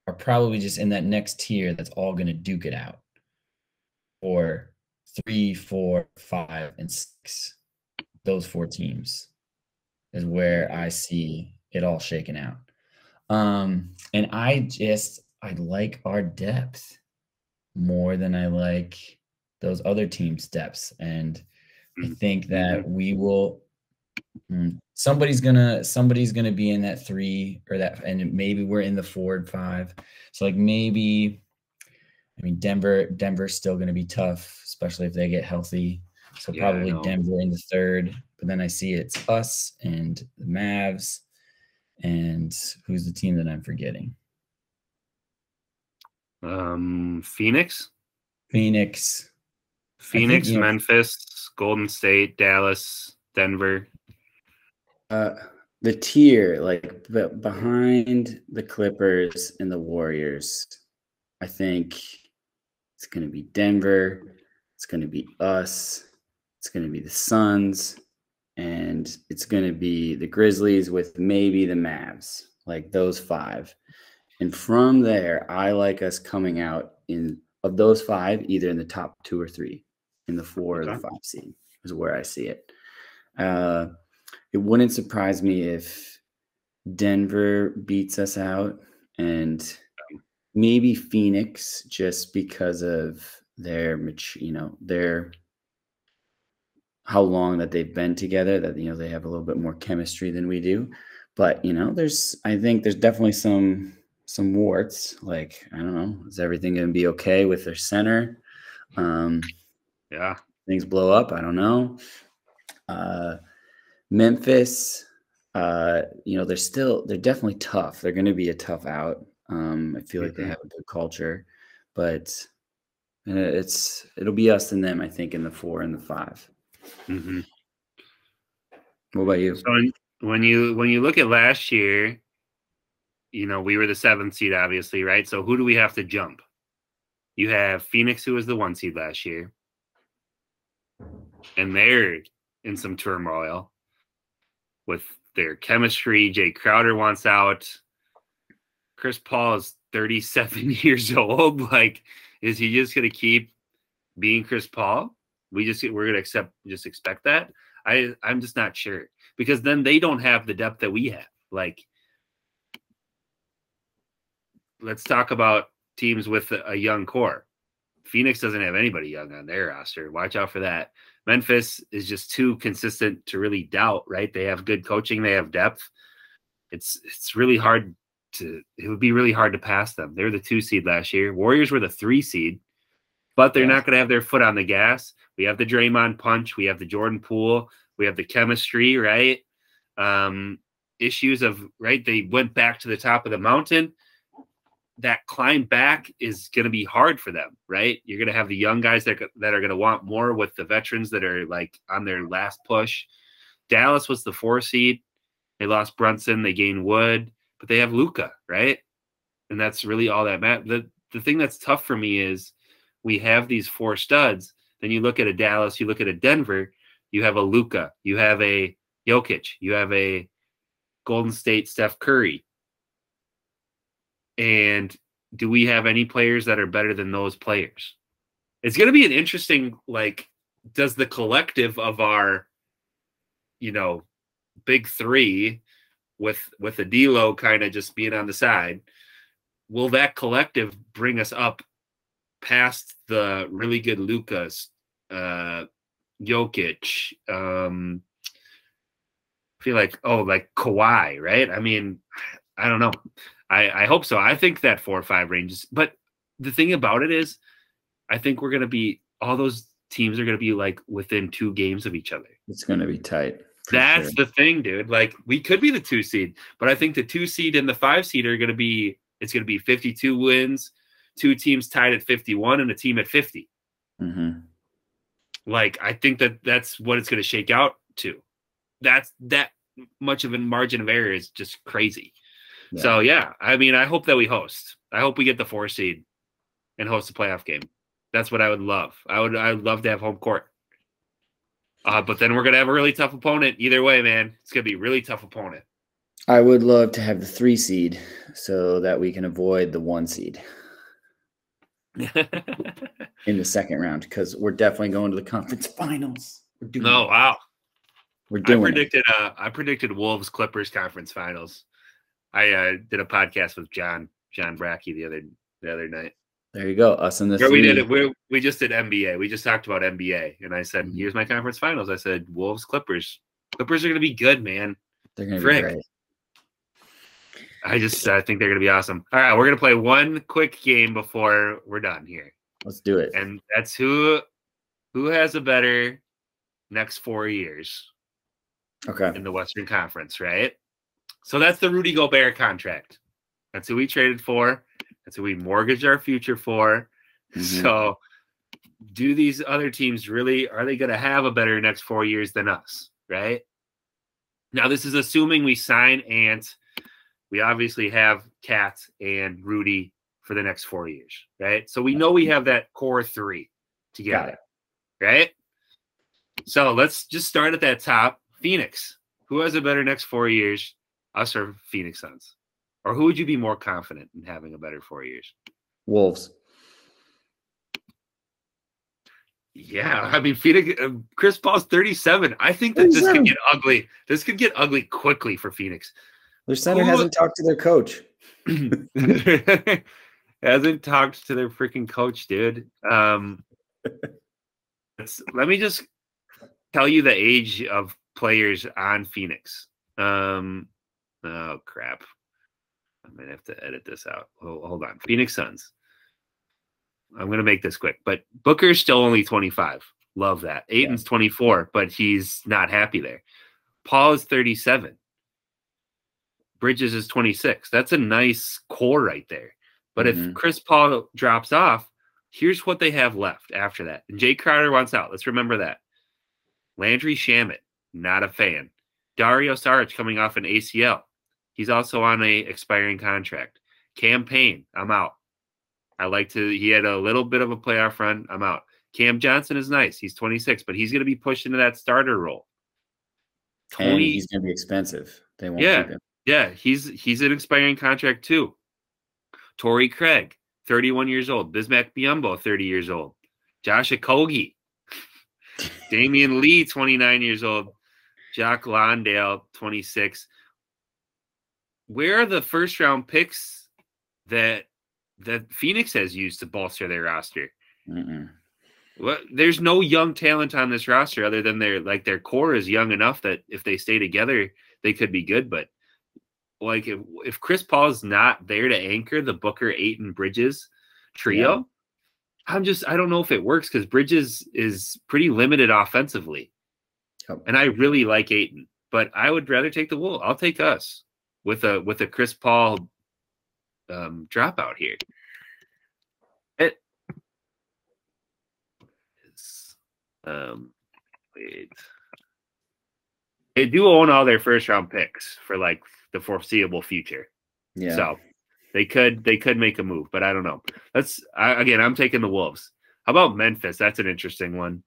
are probably just in that next tier that's all going to duke it out for three, four, five, and six. Those four teams is where I see it all shaken out. Um, and I just I like our depth more than I like those other teams' depths. And I mm. think that we will Mm. Somebody's gonna somebody's gonna be in that three or that, and maybe we're in the four and five. So like maybe, I mean Denver Denver's still gonna be tough, especially if they get healthy. So yeah, probably Denver in the third. But then I see it's us and the Mavs, and who's the team that I'm forgetting? Um, Phoenix. Phoenix. Phoenix, think, Memphis, know, Golden State, Dallas, Denver. Uh, the tier, like behind the Clippers and the Warriors, I think it's going to be Denver. It's going to be us. It's going to be the Suns. And it's going to be the Grizzlies with maybe the Mavs, like those five. And from there, I like us coming out in of those five, either in the top two or three, in the four okay. or the five seed is where I see it. Uh, it wouldn't surprise me if Denver beats us out and maybe Phoenix just because of their you know their how long that they've been together that you know they have a little bit more chemistry than we do. But you know there's i think there's definitely some some warts. Like i don't know is everything going to be okay with their center? Um yeah. things blow up i don't know. Uh memphis uh you know they're still they're definitely tough. They're going to be a tough out. Um i feel mm-hmm. like they mm-hmm. have a good culture. But uh, it's it'll be us and them i think in the four and the 5 mm-hmm. what about you? So when you when you look at last year you know we were the seventh seed obviously right? So who do we have to jump? You have phoenix who was the one seed last year. And they're in some turmoil with their chemistry. Jae crowder wants out. Chris paul is 37 years old. Like is he just going to keep being Chris Paul? We just we're to accept just expect that. I I'm just not sure because then they don't have the depth that we have. Like let's talk about teams with a young core. Phoenix doesn't have anybody young on their roster. Watch out for that. Memphis is just too consistent to really doubt, right? They have good coaching, they have depth. It's it's really hard to it would be really hard to pass them. They're the two seed last year. Warriors were the three seed, but they're yeah. not going to have their foot on the gas. We have the Draymond punch. We have the Jordan Poole. We have the chemistry, right? Um, issues of right. They went back to the top of the mountain. That climb back is going to be hard for them, right? You're going to have the young guys that that are going to want more with the veterans that are like on their last push. Dallas was the four seed. They lost Brunson. They gained Wood but they have Luka, right? And that's really all that matters. The the thing that's tough for me is we have these four studs. Then you look at a Dallas, you look at a Denver, you have a Luka, you have a Jokic, you have a Golden State Steph Curry. And do we have any players that are better than those players? It's going to be an interesting like does the collective of our you know big 3 with with the D'Lo kind of just being on the side, will that collective bring us up past the really good Lukas, uh, Jokic? Um, I feel like oh, like Kawhi, right? I mean, I don't know. I I hope so. I think that four or five ranges, but the thing about it is, I think we're gonna be all those teams are gonna be like within two games of each other. It's gonna be tight. That's sure. the thing, dude. Like we could be the two seed, but I think the two seed and the five seed are going to be it's going to be 52 wins, two teams tied at 51 and a team at 50. Mm-hmm. Like I think that that's what it's going to shake out to. That's that much of a margin of error is just crazy. Yeah. So yeah, I mean, I hope that we host. I hope we get the four seed and host a playoff game. That's what I would love. I would. I would love to have home court. Uh, but then we're gonna have a really tough opponent. Either way, man, it's gonna be a really tough opponent. I would love to have the three seed so that we can avoid the one seed in the second round because we're definitely going to the conference finals. We're doing no, wow. We're doing. I predicted. Uh, I predicted Wolves Clippers conference finals. I uh, did a podcast with John John Brackey the other the other night. There you go. Us in the three. We did it. We we just did NBA. We just talked about NBA, and I said, mm-hmm. "Here's my conference finals." I said, "Wolves, Clippers. Clippers are going to be good, man. They're going to be great." I just I think they're going to be awesome. All right, we're going to play one quick game before we're done here. Let's do it. And that's who who has a better next four years. Okay. In the Western Conference, right? So that's the Rudy Gobert contract. That's who we traded for. That's who we mortgage our future for. Mm-hmm. So, do these other teams really are they going to have a better next four years than us? Right now, this is assuming we sign Ant. We obviously have KAT and Rudy for the next four years, right? So we know we have that core three together, right? So let's just start at that top. Phoenix. Who has a better next four years? Us or Phoenix Suns? Or who would you be more confident in having a better four years? Wolves. Yeah, I mean, Phoenix. Uh, Chris Paul's thirty-seven. I think that this could get ugly. This could get ugly quickly for Phoenix. Their center Who- hasn't talked to their coach. Hasn't talked to their freaking coach, dude. Um, let me just tell you the age of players on Phoenix. Um, oh crap! I'm gonna have to edit this out. Hold, hold on, Phoenix Suns. I'm gonna make this quick, but Booker's still only 25. Love that. Ayton's 24, but he's not happy there. Paul is 37. Bridges is 26. That's a nice core right there. But if Mhm. Chris Paul drops off, here's what they have left after that. And Jae Crowder wants out. Let's remember that. Landry Shamet, not a fan. Dario Saric coming off an ACL. He's also on a expiring contract. Cam Payne, I'm out. I like to. He had a little bit of a playoff run. I'm out. Cam Johnson is nice. He's 26, but he's going to be pushed into that starter role. And Tony, he's going to be expensive. They won't Yeah. keep him. Yeah, he's he's an expiring contract too. Torrey Craig, 31 years old. Bismack Biyombo, 30 years old. Josh Okogie. Damion Lee, 29 years old. Jock Landale, 26. Where are the first round picks that that Phoenix has used to bolster their roster? Mm-mm. What there's no young talent on this roster other than their like their core is young enough that if they stay together, they could be good. But like if, if Chris Paul's not there to anchor the Booker, Ayton, Bridges trio, I'm just I don't know if it works because Bridges is pretty limited offensively. Yep. And I really like Ayton, but I would rather take the wool. I'll take us with a with a Chris Paul um dropout here. It is um wait. They do own all their first round picks for like the foreseeable future. Yeah. So they could they could make a move, but I don't know. Let's I, again. I'm taking the Wolves. How about Memphis? That's an interesting one.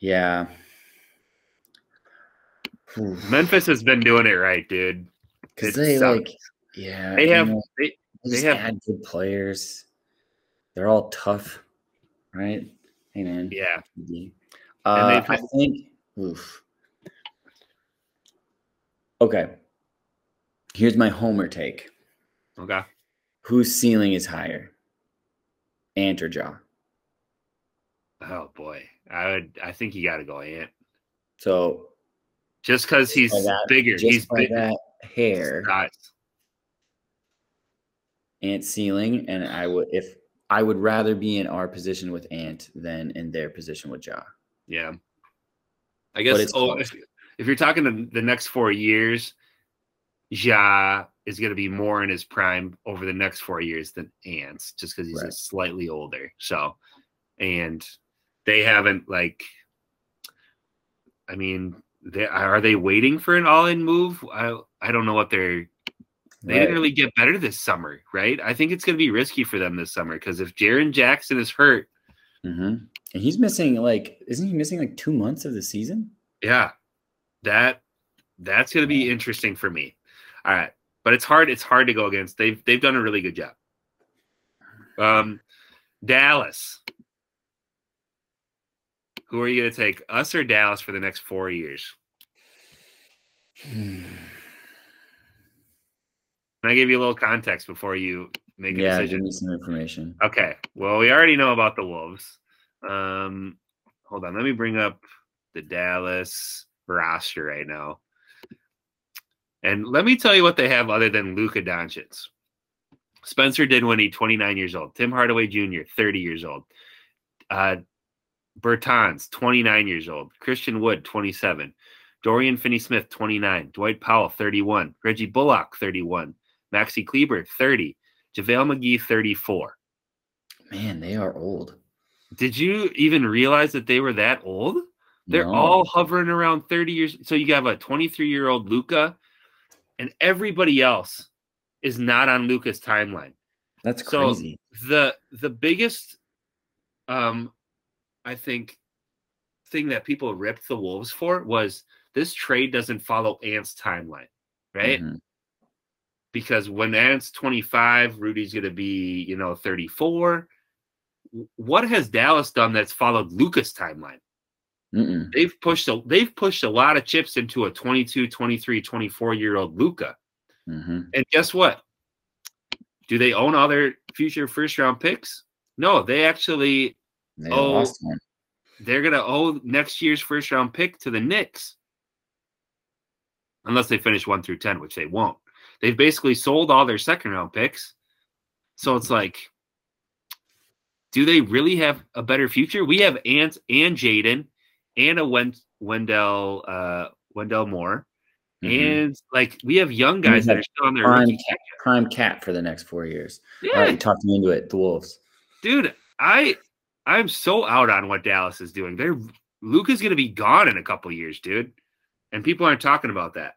yeah. Memphis has been doing it right, dude. Because they sucks. like, yeah. They have know, they, they they have- good players. They're all tough, right? Hey man. yeah. Uh, I think. Oof. Okay. Here's my homer take. Okay. Whose ceiling is higher? Ant or Ja? Oh boy, I would. I think you got to go Ant So just because he's that- bigger. He's by big. that hair, size. Ant ceiling, and I would if I would rather be in our position with Ant than in their position with Ja. Yeah. I guess. Oh, if, if you're talking the, the next four years, Ja is going to be more in his prime over the next four years than Ants, just because he's Right. just slightly older. So, and they haven't like. I mean, they are they waiting for an all-in move? I I don't know what they're. They Right. didn't really get better this summer, right? I think it's going to be risky for them this summer because if Jaren Jackson is hurt, Mhm. And he's missing like, isn't he missing like two months of the season? Yeah, that that's going to be interesting for me. All right, but it's hard. It's hard to go against. They've they've done a really good job. Um, Dallas. Who are you going to take, us or Dallas, for the next four years? Can I give you a little context before you make a yeah, decision? me some information. Okay. Well, we already know about the Wolves. Um, hold on. Let me bring up the Dallas roster right now. And let me tell you what they have other than Luka Doncic. Spencer Dinwiddie, 29 years old. Tim Hardaway Jr., 30 years old. Uh, Bertans, 29 years old. Christian Wood, 27. Dorian Finney Smith, 29. Dwight Powell, 31. Reggie Bullock, 31. Maxi Kleber, 30. JaVale McGee, 34. Man, they are old. Did you even realize that they were that old? They're No. all hovering around 30 years. So you have a 23 year old Luka, and everybody else is not on Luka's timeline. That's so- crazy. The the biggest um I think thing that people ripped the Wolves for was this trade doesn't follow Ant's timeline, right? Mhm. Because when Ant's 25, Rudy's going to be, you know, 34. What has Dallas done that's followed Luka's timeline? Mm-mm. They've pushed a, they've pushed a lot of chips into a 22, 23, 24 year old Luka. Mhm. And guess what? Do they own all their future first round picks? No, they actually They one. they're gonna owe next year's first round pick to the Knicks. Unless they finish one through ten, which they won't. They've basically sold all their second round picks. So it's like, do they really have a better future? We have Ant and Jaden and a Wen- Wendell uh Wendell Moore. Mhm. And like we have young guys that are still on their prime cap, prime cap for the next four years. Yeah, All right, you talked me into it. The Wolves. dude, I I'm so out on what Dallas is doing. They're Luka's gonna be gone in a couple years, dude. And people aren't talking about that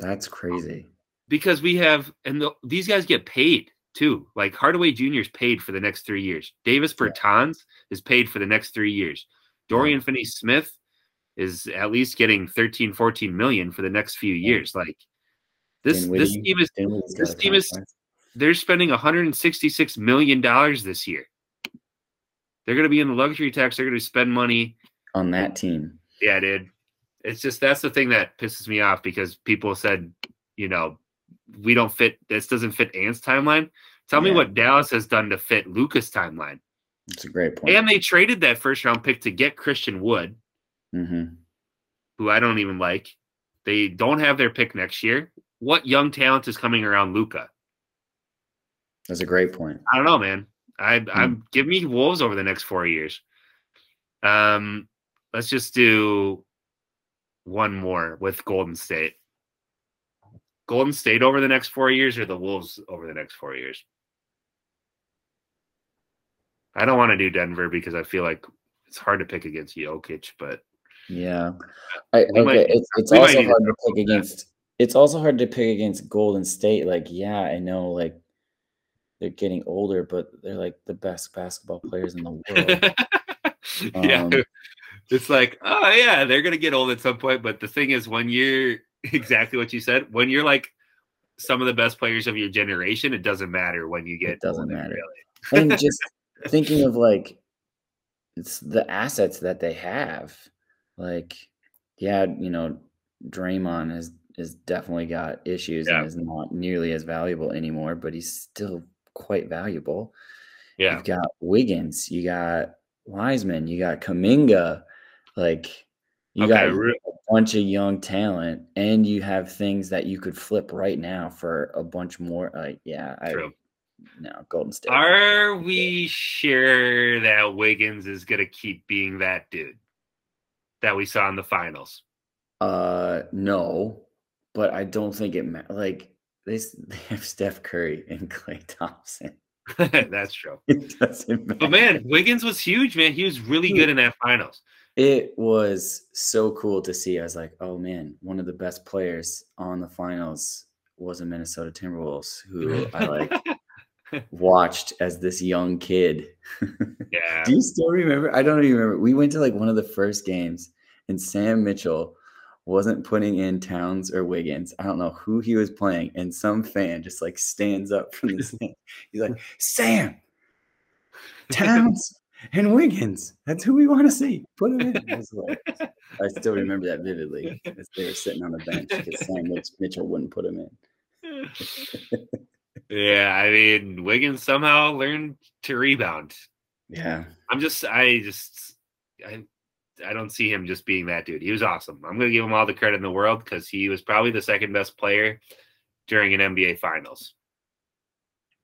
That's crazy. because we have and the, these guys get paid too. Like Hardaway Jr. is paid for the next three years. Davis Yeah. Bertans is paid for the next three years. Dorian Finney Smith is at least getting 13, 14 million for the next few years. Like this, this team is Dinwiddie's this team is- they're spending 166 million dollars this year. They're going to be in the luxury tax. They're going to spend money. on that team. Yeah, dude. It's just that's the thing that pisses me off because people said, you know, we don't fit. This doesn't fit Ant's timeline. Tell me what Dallas has done to fit Lukas' timeline. It's a great point. And they traded that first round pick to get Christian Wood, hmm who I don't even like. They don't have their pick next year. What young talent is coming around Luka? That's a great point. I don't know, man. I Hmm. I'm give me Wolves over the next four years. Um, let's just do one more with Golden State. Golden State over the next four years, or the Wolves over the next four years. I don't want to do Denver because I feel like it's hard to pick against Jokic, but Yeah. I, We might It's it's also hard to pick about that. against. It's also hard to pick against Golden State. Like, yeah, I know, like they're getting older, but they're like the best basketball players in the world. yeah, Um, it's like, oh yeah, they're gonna get old at some point. But the thing is, when you're exactly what you said, when you're like some of the best players of your generation, it doesn't matter when you get. It doesn't older, matter. Really. and just thinking of like it's the assets that they have. Like, yeah, you know, Draymond has has definitely got issues Yeah. and is not nearly as valuable anymore, but he's still quite valuable. Yeah, You've got Wiggins, you got Wiseman, you got Kuminga, like you Okay, got re- a bunch of young talent, and you have things that you could flip right now for a bunch more. Like, yeah, I True. No Golden State. Are we sure that Wiggins is gonna keep being that dude that we saw in the finals? Uh, no, but I don't think it ma- like they they have Steph Curry and Klay Thompson. That's true. It doesn't matter. But man, Wiggins was huge, man. He was really good in that finals. it was so cool to see. I was like, oh man, one of the best players on the finals was a Minnesota Timberwolves who I like watched as this young kid. Yeah. Do you still remember? I don't even remember. We went to like one of the first games, and Sam Mitchell wasn't putting in Towns or Wiggins. I don't know who he was playing, and some fan just like stands up from the stand. He's like, "Sam, Towns and Wiggins. That's who we want to see. Put him in." I, like- I still remember that vividly as they were sitting on the bench because Sam Mitchell wouldn't put him in. Yeah, I mean, Wiggins somehow learned to rebound. Yeah, I'm just, I just, I, I don't see him just being that dude. He was awesome. I'm going to give him all the credit in the world because he was probably the second best player during an NBA Finals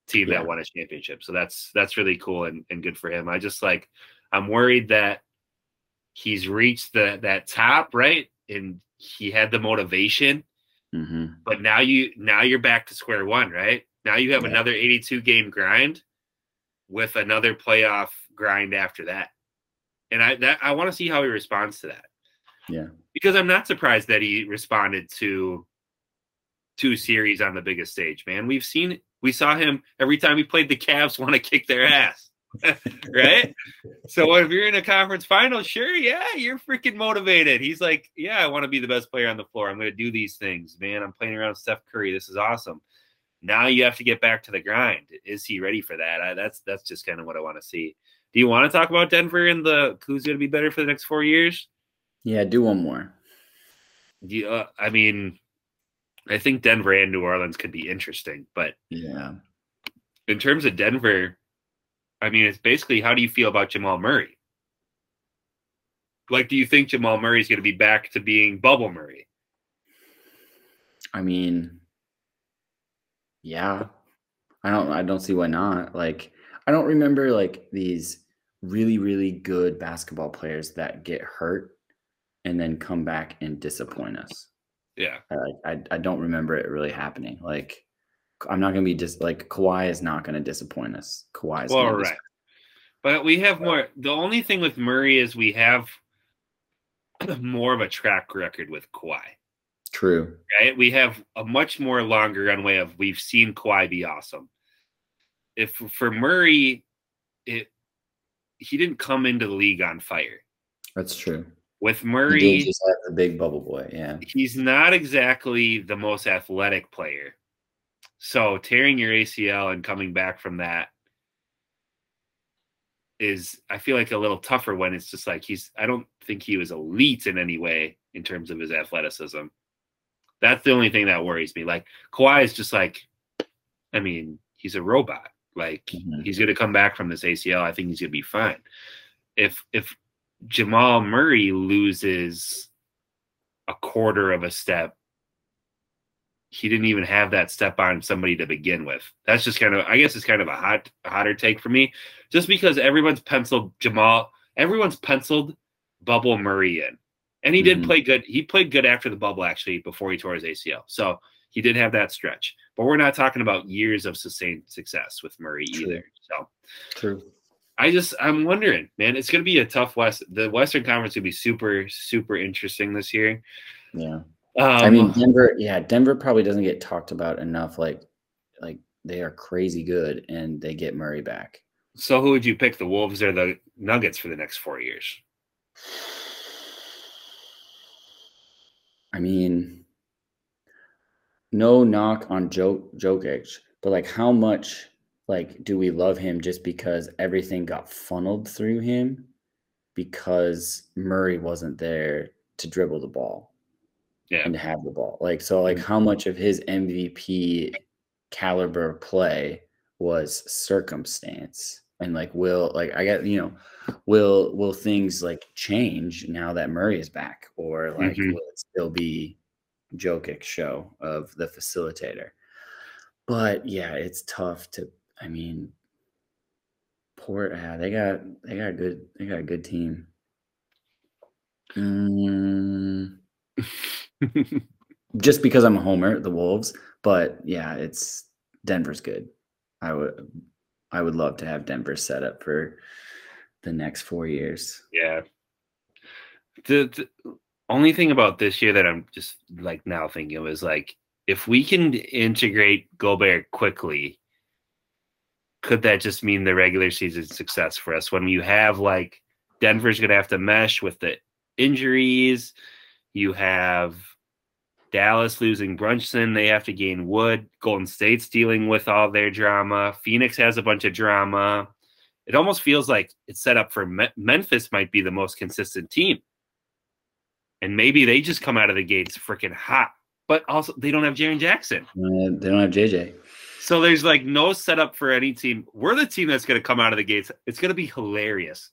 team Yeah. that won a championship. So that's that's really cool and, and good for him. I just like, I'm worried that he's reached the that top right, and he had the motivation hmm but now you now you're back to square one, right? Now you have Yeah. another 82 game grind with another playoff grind after that. And I that I want to see how he responds to that. yeah, Because I'm not surprised that he responded to two series on the biggest stage, man. We've seen we saw him every time he played the Cavs want to kick their ass. right? So if you're in a conference final, sure, yeah, you're freaking motivated. He's like, yeah, I want to be the best player on the floor. I'm going to do these things, man. I'm playing around with Steph Curry. This is awesome. Now you have to get back to the grind. Is he ready for that? I, that's that's just kind of what I want to see. Do you want to talk about Denver and the who's going to be better for the next four years? Yeah, do one more. Yeah, uh, I mean, I think Denver and New Orleans could be interesting, but yeah, in terms of Denver, I mean, it's basically how do you feel about Jamal Murray? Like, do you think Jamal Murray is going to be back to being Bubble Murray? I mean, yeah, I don't, I don't see why not. Like, I don't remember like these really, really good basketball players that get hurt and then come back and disappoint us. Yeah. I, I, I don't remember it really happening. Like, I'm not going to be just like Kawhi is not going to disappoint us. Kawhi is well, right. But we have more. The only thing with Murray is we have more of a track record with Kawhi. True. Right. We have a much more longer runway of we've seen Kawhi be awesome. If for Murray, it he didn't come into the league on fire. That's true. With Murray, just have the big bubble boy. Yeah. He's not exactly the most athletic player. So tearing your ACL and coming back from that is I feel like a little tougher when it's just like he's I don't think he was elite in any way in terms of his athleticism. That's the only thing that worries me. Like Kawhi is just like I mean, he's a robot. Like mm-hmm. he's gonna come back from this ACL. I think he's gonna be fine. If if Jamal Murray loses a quarter of a step he didn't even have that step on somebody to begin with. That's just kind of, I guess, it's kind of a hot, hotter take for me, just because everyone's penciled Jamal, everyone's penciled Bubble Murray in, and he mm-hmm. did play good. He played good after the bubble, actually, before he tore his ACL. So he did have that stretch, but we're not talking about years of sustained success with Murray True. either. So true. I just, I'm wondering, man, it's going to be a tough West. The Western Conference will be super, super interesting this year. Yeah. Um, I mean, um, Denver, yeah, Denver probably doesn't get talked about enough. Like, like they are crazy good, and they get Murray back. So, who would you pick, the Wolves or the Nuggets for the next four years? I mean, no knock on Joe Jokic, but like, how much like do we love him just because everything got funneled through him because Murray wasn't there to dribble the ball? yeah. and have the ball. Like so, like mm-hmm. how much of his MVP caliber play was circumstance and like will like I got you know will will things like change now that Murray is back or like mm-hmm. will it still be Jokic show of the facilitator? But yeah, it's tough to. I mean, Port. Yeah, they got they got a good they got a good team. Mm. just because I'm a homer, the Wolves. But yeah, it's Denver's good. I would I would love to have Denver set up for the next four years. Yeah. The, the only thing about this year that I'm just like now thinking of is like if we can integrate Gobert quickly, could that just mean the regular season success for us when you have like Denver's gonna have to mesh with the injuries, you have Dallas losing Brunson. They have to gain Wood. Golden State's dealing with all their drama. Phoenix has a bunch of drama. It almost feels like it's set up for Me- Memphis might be the most consistent team. And maybe they just come out of the gates freaking hot. But also, they don't have Jaren Jackson. Uh, they don't have JJ. So there's like no setup for any team. We're the team that's going to come out of the gates. It's going to be hilarious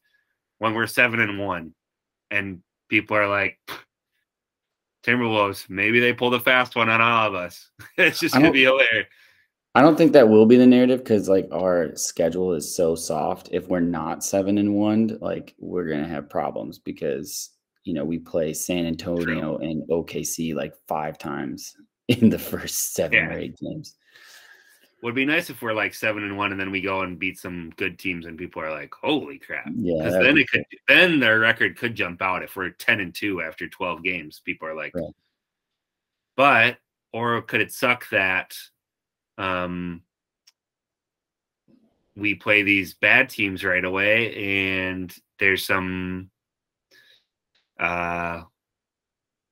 when we're seven and one, and people are like, Timberwolves, maybe they pull the fast one on all of us. it's just gonna be hilarious. I don't think that will be the narrative because like our schedule is so soft. If we're not seven and one, like we're gonna have problems because you know we play San Antonio True. and OKC like five times in the first seven yeah. or eight games would be nice if we're like seven and one and then we go and beat some good teams and people are like, holy crap. Yeah. Then it could then their record could jump out if we're ten and two after twelve games. People are like, right. but or could it suck that um we play these bad teams right away, and there's some uh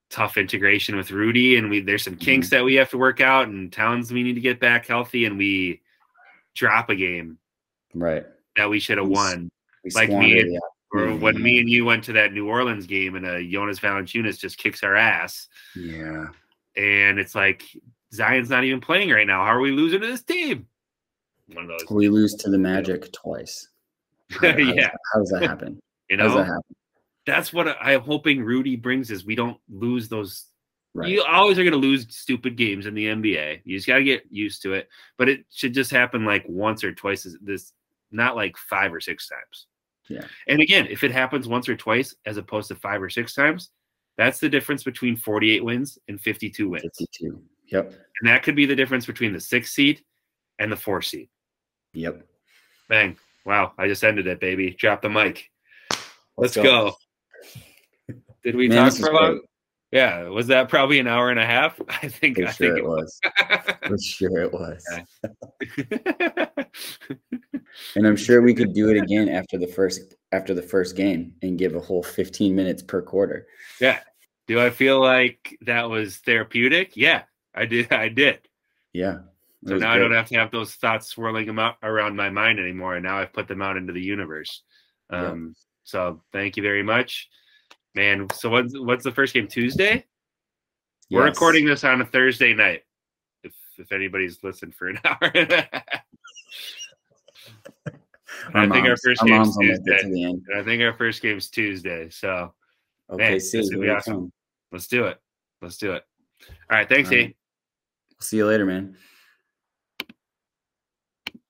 tough integration with Rudy, and we there's some kinks that we have to work out, and Towns we need to get back healthy, and we drop a game Right. that we should have won. We Like me and- Or when me and you went to that New Orleans game, and uh, Jonas Valanciunas just kicks our ass, Yeah. and it's like Zion's not even playing right now. How are we losing to this team? One of those, We lose to the Magic twice. How, how does Yeah. how does that happen? you How does know. that happen? That's what I'm hoping Rudy brings is we don't lose those Right. You always are going to lose stupid games in the NBA. You just got to get used to it. But it should just happen like once or twice. as- This not like five or six times. Yeah. And again, if it happens once or twice as opposed to five or six times, that's the difference between 48 wins and 52 wins. 52. Yep. And that could be the difference between the six seed and the four seed. Yep. Bang. Wow. I just ended it, baby. Drop the mic. Let's, Let's go. go. Did we Man, talk for great. Yeah. Was that probably an hour and a half? I think, For I sure think it was. For sure it was. And I'm sure we could do it again after the first after the first game and give a whole 15 minutes per quarter. yeah. Do I feel like that was therapeutic? Yeah, I did. I did. Yeah. So now I don't have to have those thoughts swirling them out around my mind anymore. And now I've put them out into the universe. Yeah. Um, So thank you very much, man. So what's what's the first game? Tuesday. We're recording this on a Thursday night. If if anybody's listened for an hour, and a half. Our I think our first game's moms will make it Tuesday. to the end. And I think our first game's Tuesday. So Okay, Man, see this would be awesome. let's do it. Let's do it. All right. Thanks, All right. E. See you later, man.